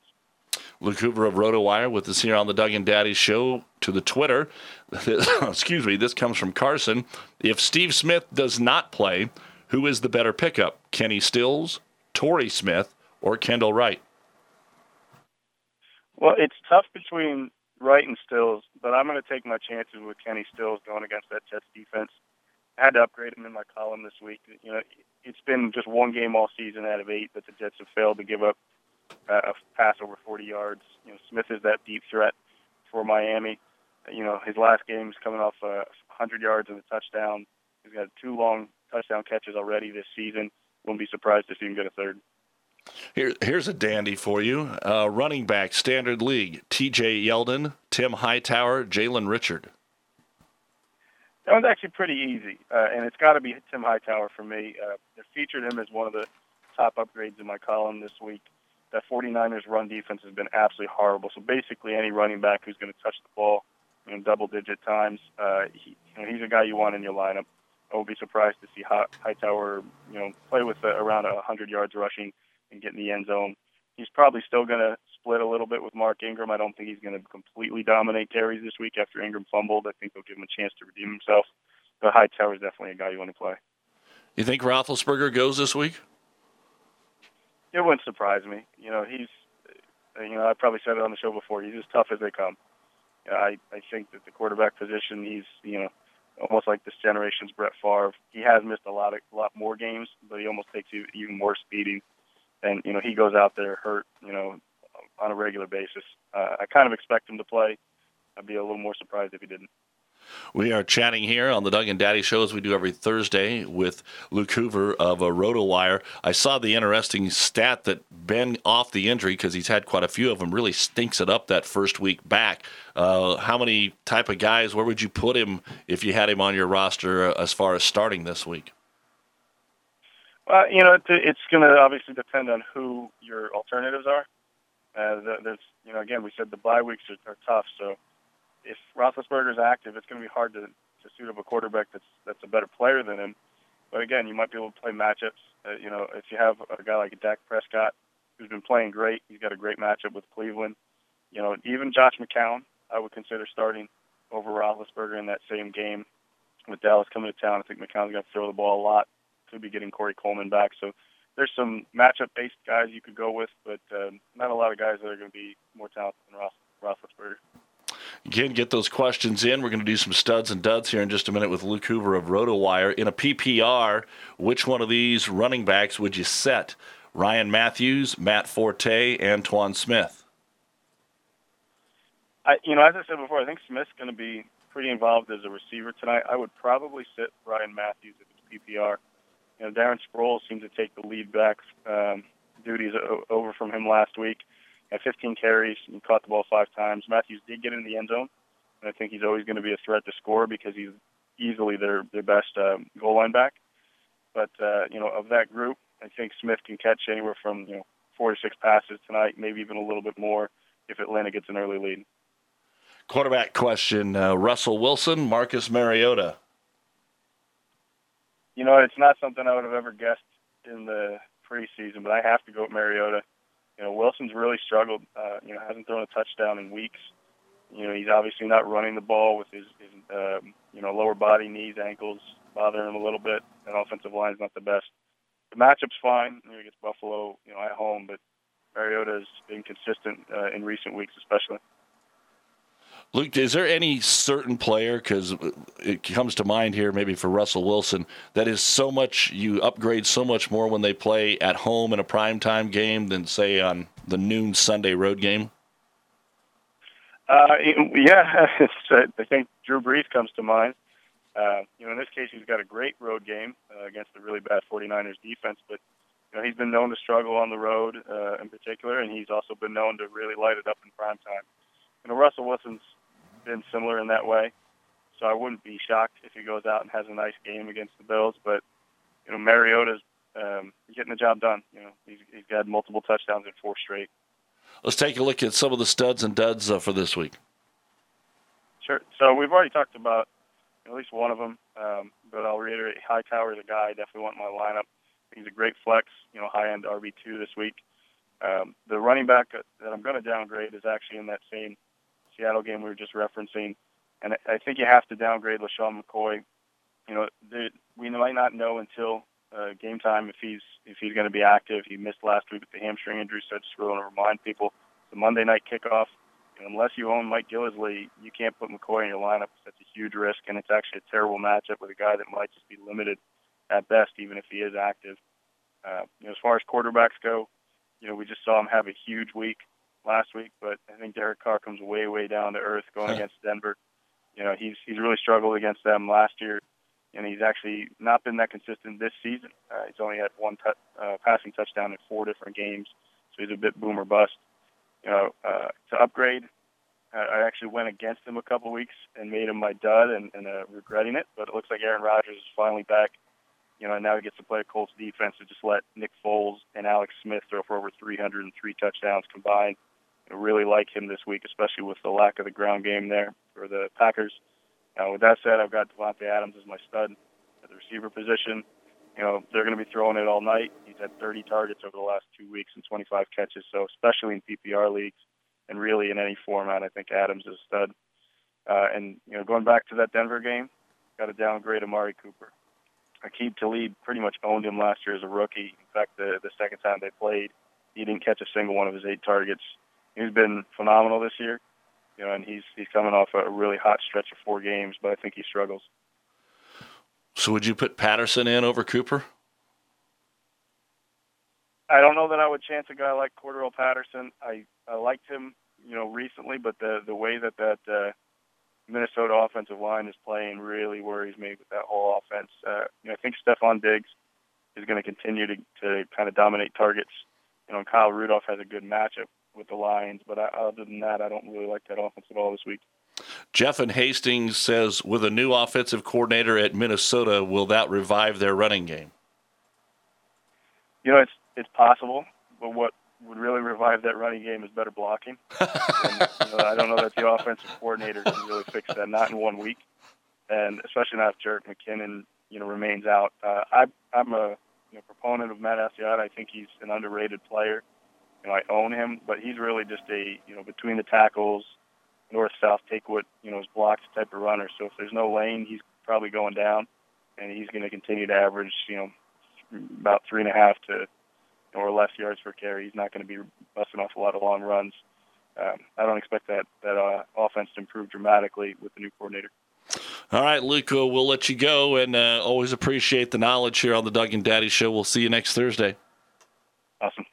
Luke Hoover of RotoWire with us here on the Doug and Daddy Show to the Twitter. Excuse me, this comes from Carson. If Steve Smith does not play, who is the better pickup? Kenny Stills, Torrey Smith, or Kendall Wright? Well, it's tough between Wright and Stills, but I'm going to take my chances with Kenny Stills going against that Jets defense. I had to upgrade him in my column this week. You know, it's been just one game all season out of eight that the Jets have failed to give up uh, a pass over 40 yards. You know, Smith is that deep threat for Miami. You know, his last game's coming off uh, 100 yards and a touchdown. He's got two long touchdown catches already this season. Wouldn't be surprised to see him get a third. Here, here's a dandy for you. Uh, running back, Standard League, T.J. Yeldon, Tim Hightower, Jalen Richard. That one's actually pretty easy, uh, and it's got to be Tim Hightower for me. Uh, they featured him as one of the top upgrades in my column this week. That 49ers run defense has been absolutely horrible. So basically, any running back who's going to touch the ball in double-digit times, uh, he, you know, he's a guy you want in your lineup. I would be surprised to see Hightower, you know, play with uh, around 100 yards rushing and get in the end zone. He's probably still going to split a little bit with Mark Ingram. I don't think he's going to completely dominate carries this week after Ingram fumbled. I think they'll give him a chance to redeem himself. But Hightower is definitely a guy you want to play. You think Roethlisberger goes this week? It wouldn't surprise me. You know, he's, you know, I probably said it on the show before. He's as tough as they come. I I think that the quarterback position, he's you know, almost like this generation's Brett Favre. He has missed a lot of a lot more games, but he almost takes you even more speeding and you know he goes out there hurt, you know, on a regular basis. Uh, I kind of expect him to play. I'd be a little more surprised if he didn't. We are chatting here on the Doug and Daddy show as we do every Thursday with Luke Hoover of a uh, RotoWire. I saw the interesting stat that Ben, off the injury, because he's had quite a few of them, really stinks it up that first week back. Uh, how many type of guys, where would you put him if you had him on your roster uh, as far as starting this week? Well, you know, it's going to obviously depend on who your alternatives are. Uh, there's, you know, again, we said the bye weeks are, are tough. So if Roethlisberger's active, it's going to be hard to, to suit up a quarterback that's that's a better player than him. But again, you might be able to play matchups. Uh, you know, if you have a guy like Dak Prescott, who's been playing great, he's got a great matchup with Cleveland. You know, even Josh McCown, I would consider starting over Roethlisberger in that same game with Dallas coming to town. I think McCown's going to throw the ball a lot. Could be getting Corey Coleman back. So there's some matchup-based guys you could go with, but uh, not a lot of guys that are going to be more talented than Ross, Roethlisberger. Again, get those questions in. We're going to do some studs and duds here in just a minute with Luke Hoover of RotoWire. In a PPR, which one of these running backs would you set? Ryan Mathews, Matt Forte, Antoine Smith. I, you know, as I said before, I think Smith's going to be pretty involved as a receiver tonight. I would probably sit Ryan Mathews if it's PPR. You know, Darren Sproles seemed to take the lead back um, duties o- over from him last week. Had 15 carries and caught the ball five times. Mathews did get in the end zone, and I think he's always going to be a threat to score because he's easily their their best um, goal line back. But uh, you know, of that group, I think Smith can catch anywhere from you know four to six passes tonight, maybe even a little bit more if Atlanta gets an early lead. Quarterback question: uh, Russell Wilson, Marcus Mariota. You know, it's not something I would have ever guessed in the preseason, but I have to go with Mariota. You know, Wilson's really struggled. Uh, you know, hasn't thrown a touchdown in weeks. You know, he's obviously not running the ball with his, his um, you know, lower body, knees, ankles bothering him a little bit. And offensive line's not the best. The matchup's fine. You know, against Buffalo, you know, at home, but Mariota's been consistent uh, in recent weeks, especially. Luke, is there any certain player, because it comes to mind here, maybe for Russell Wilson, that is so much, you upgrade so much more when they play at home in a primetime game than, say, on the noon Sunday road game? Uh, yeah, I think Drew Brees comes to mind. Uh, you know, in this case, he's got a great road game uh, against a really bad 49ers defense, but you know, he's been known to struggle on the road uh, in particular, and he's also been known to really light it up in prime time. You know, Russell Wilson's been similar in that way. So I wouldn't be shocked if he goes out and has a nice game against the Bills. But you know, Mariota's um, getting the job done. You know, he's, he's got multiple touchdowns in four straight. Let's take a look at some of the studs and duds uh, for this week. Sure. So we've already talked about at least one of them, um, but I'll reiterate: Hightower is a guy I definitely want in my lineup. He's a great flex, you know, high-end RB two this week. Um, the running back that I'm going to downgrade is actually in that same Seattle game we were just referencing, and I think you have to downgrade LeSean McCoy. You know, we might not know until uh, game time if he's if he's going to be active. He missed last week with the hamstring injury, so I just really want to remind people the Monday night kickoff. Unless you own Mike Gillislee, you can't put McCoy in your lineup. That's a huge risk, and it's actually a terrible matchup with a guy that might just be limited at best, even if he is active. Uh, you know, as far as quarterbacks go, you know, we just saw him have a huge week last week, but I think Derek Carr comes way, way down to earth going against Denver. You know, he's he's really struggled against them last year, and he's actually not been that consistent this season. Uh, he's only had one t- uh, passing touchdown in four different games, so he's a bit boomer bust. You know, uh, to upgrade, uh, I actually went against him a couple weeks and made him my dud, and, and uh, regretting it. But it looks like Aaron Rodgers is finally back. You know, and now he gets to play a Colts defense to just let Nick Foles and Alex Smith throw for over 303 touchdowns combined. Really like him this week, especially with the lack of the ground game there for the Packers. Uh, with that said, I've got Davante Adams as my stud at the receiver position. You know, they're going to be throwing it all night. He's had 30 targets over the last two weeks and 25 catches. So, especially in PPR leagues and really in any format, I think Adams is a stud. Uh, and, you know, going back to that Denver game, got to downgrade Amari Cooper. Aqib Talib pretty much owned him last year as a rookie. In fact, the, the second time they played, he didn't catch a single one of his eight targets he's been phenomenal this year. You know, and he's he's coming off a really hot stretch of four games, but I think he struggles. So, would you put Patterson in over Cooper? I don't know that I would chance a guy like Cordarrelle Patterson. I I liked him, you know, recently, but the the way that that uh, Minnesota offensive line is playing really worries me with that whole offense. Uh, you know, I think Stefon Diggs is going to continue to to kind of dominate targets. You know, and Kyle Rudolph has a good matchup with the Lions. But I, other than that, I don't really like that offense at all this week. Jeff and Hastings says, with a new offensive coordinator at Minnesota, will that revive their running game? You know, it's it's possible, but what would really revive that running game is better blocking. and, you know, I don't know that the offensive coordinator can really fix that, not in one week, and especially not if Jerick McKinnon, you know, remains out. Uh, I, I'm a you know, proponent of Matt Asiata. I think he's an underrated player. You know, I own him, but he's really just a you know between the tackles, north south, take what you know is blocked type of runner. So if there's no lane, he's probably going down, and he's going to continue to average you know about three and a half to or less yards per carry. He's not going to be busting off a lot of long runs. Um, I don't expect that that uh, offense to improve dramatically with the new coordinator. All right, Luke, we'll let you go, and uh, always appreciate the knowledge here on the Doug and Daddy Show. We'll see you next Thursday.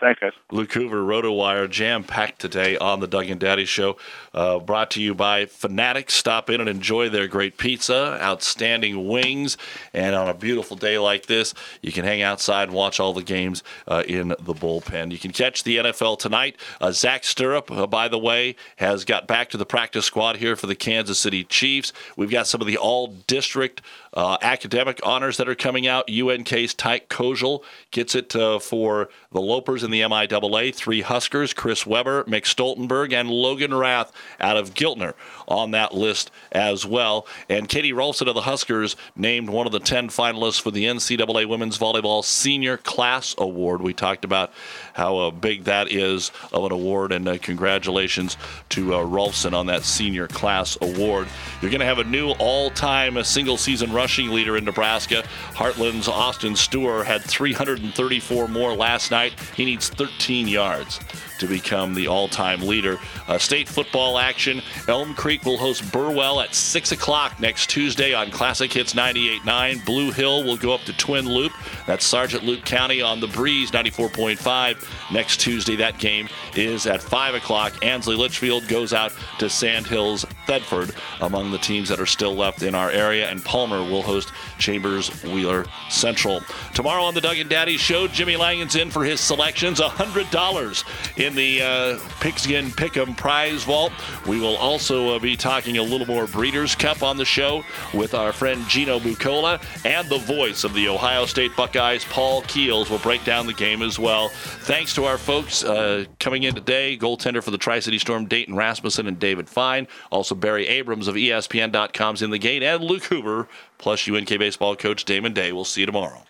Thanks, guys. Luke Hoover, RotoWire, jam packed today on the Doug and Daddy Show. Uh, brought to you by Fanatics. Stop in and enjoy their great pizza, outstanding wings, and on a beautiful day like this, you can hang outside and watch all the games uh, in the bullpen. You can catch the NFL tonight. Uh, Zach Sterup, uh, by the way, has got back to the practice squad here for the Kansas City Chiefs. We've got some of the all district uh, academic honors that are coming out. UNK's Tyke Kojal gets it uh, for the Lopers in the MIAA. Three Huskers, Chris Weber, Mick Stoltenberg, and Logan Rath out of Giltner on that list as well. And Kadie Rolfzen of the Huskers named one of the 10 finalists for the NCAA Women's Volleyball Senior Class Award. We talked about how uh, big that is of an award, and uh, congratulations to uh, Rolfzen on that Senior Class Award. You're going to have a new all time single season rushing leader in Nebraska. Heartland's Austin Stewart had 334 more last night. He needs 13 yards to become the all-time leader. Uh, state football action. Elm Creek will host Burwell at 6 o'clock next Tuesday on Classic Hits 98.9. Blue Hill will go up to Twin Loup. That's Sargent Loup County on the Breeze 94.5. Next Tuesday, that game is at 5 o'clock. Ansley Litchfield goes out to Sandhills Thedford among the teams that are still left in our area. And Palmer will host Chambers Wheeler Central. Tomorrow on the Doug and Daddy Show, Jimmy Langen's in for his selections $100 in the uh, Pigskin Pick'em prize vault. We will also uh, be talking a little more Breeders' Cup on the show with our friend Gino Bucola and the voice of the Ohio State Buckeyes, Paul Keels, will break down the game as well. Thanks to our folks uh, coming in today, goaltender for the Tri City Storm, Dayton Rasmussen and David Fine. Also, Barry Abrams of ESPN.com's In the Gate, and Luke Hoover, plus UNK baseball coach Damon Day. We'll see you tomorrow.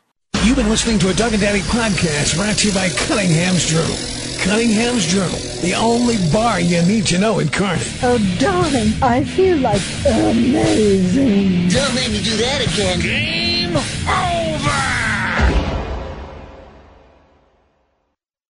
You've been listening to a Doug and Daddy podcast brought to you by Cunningham's Journal. Cunningham's Journal, the only bar you need to know in Kearney. Oh, darling, I feel like amazing. Don't make me do that again. Game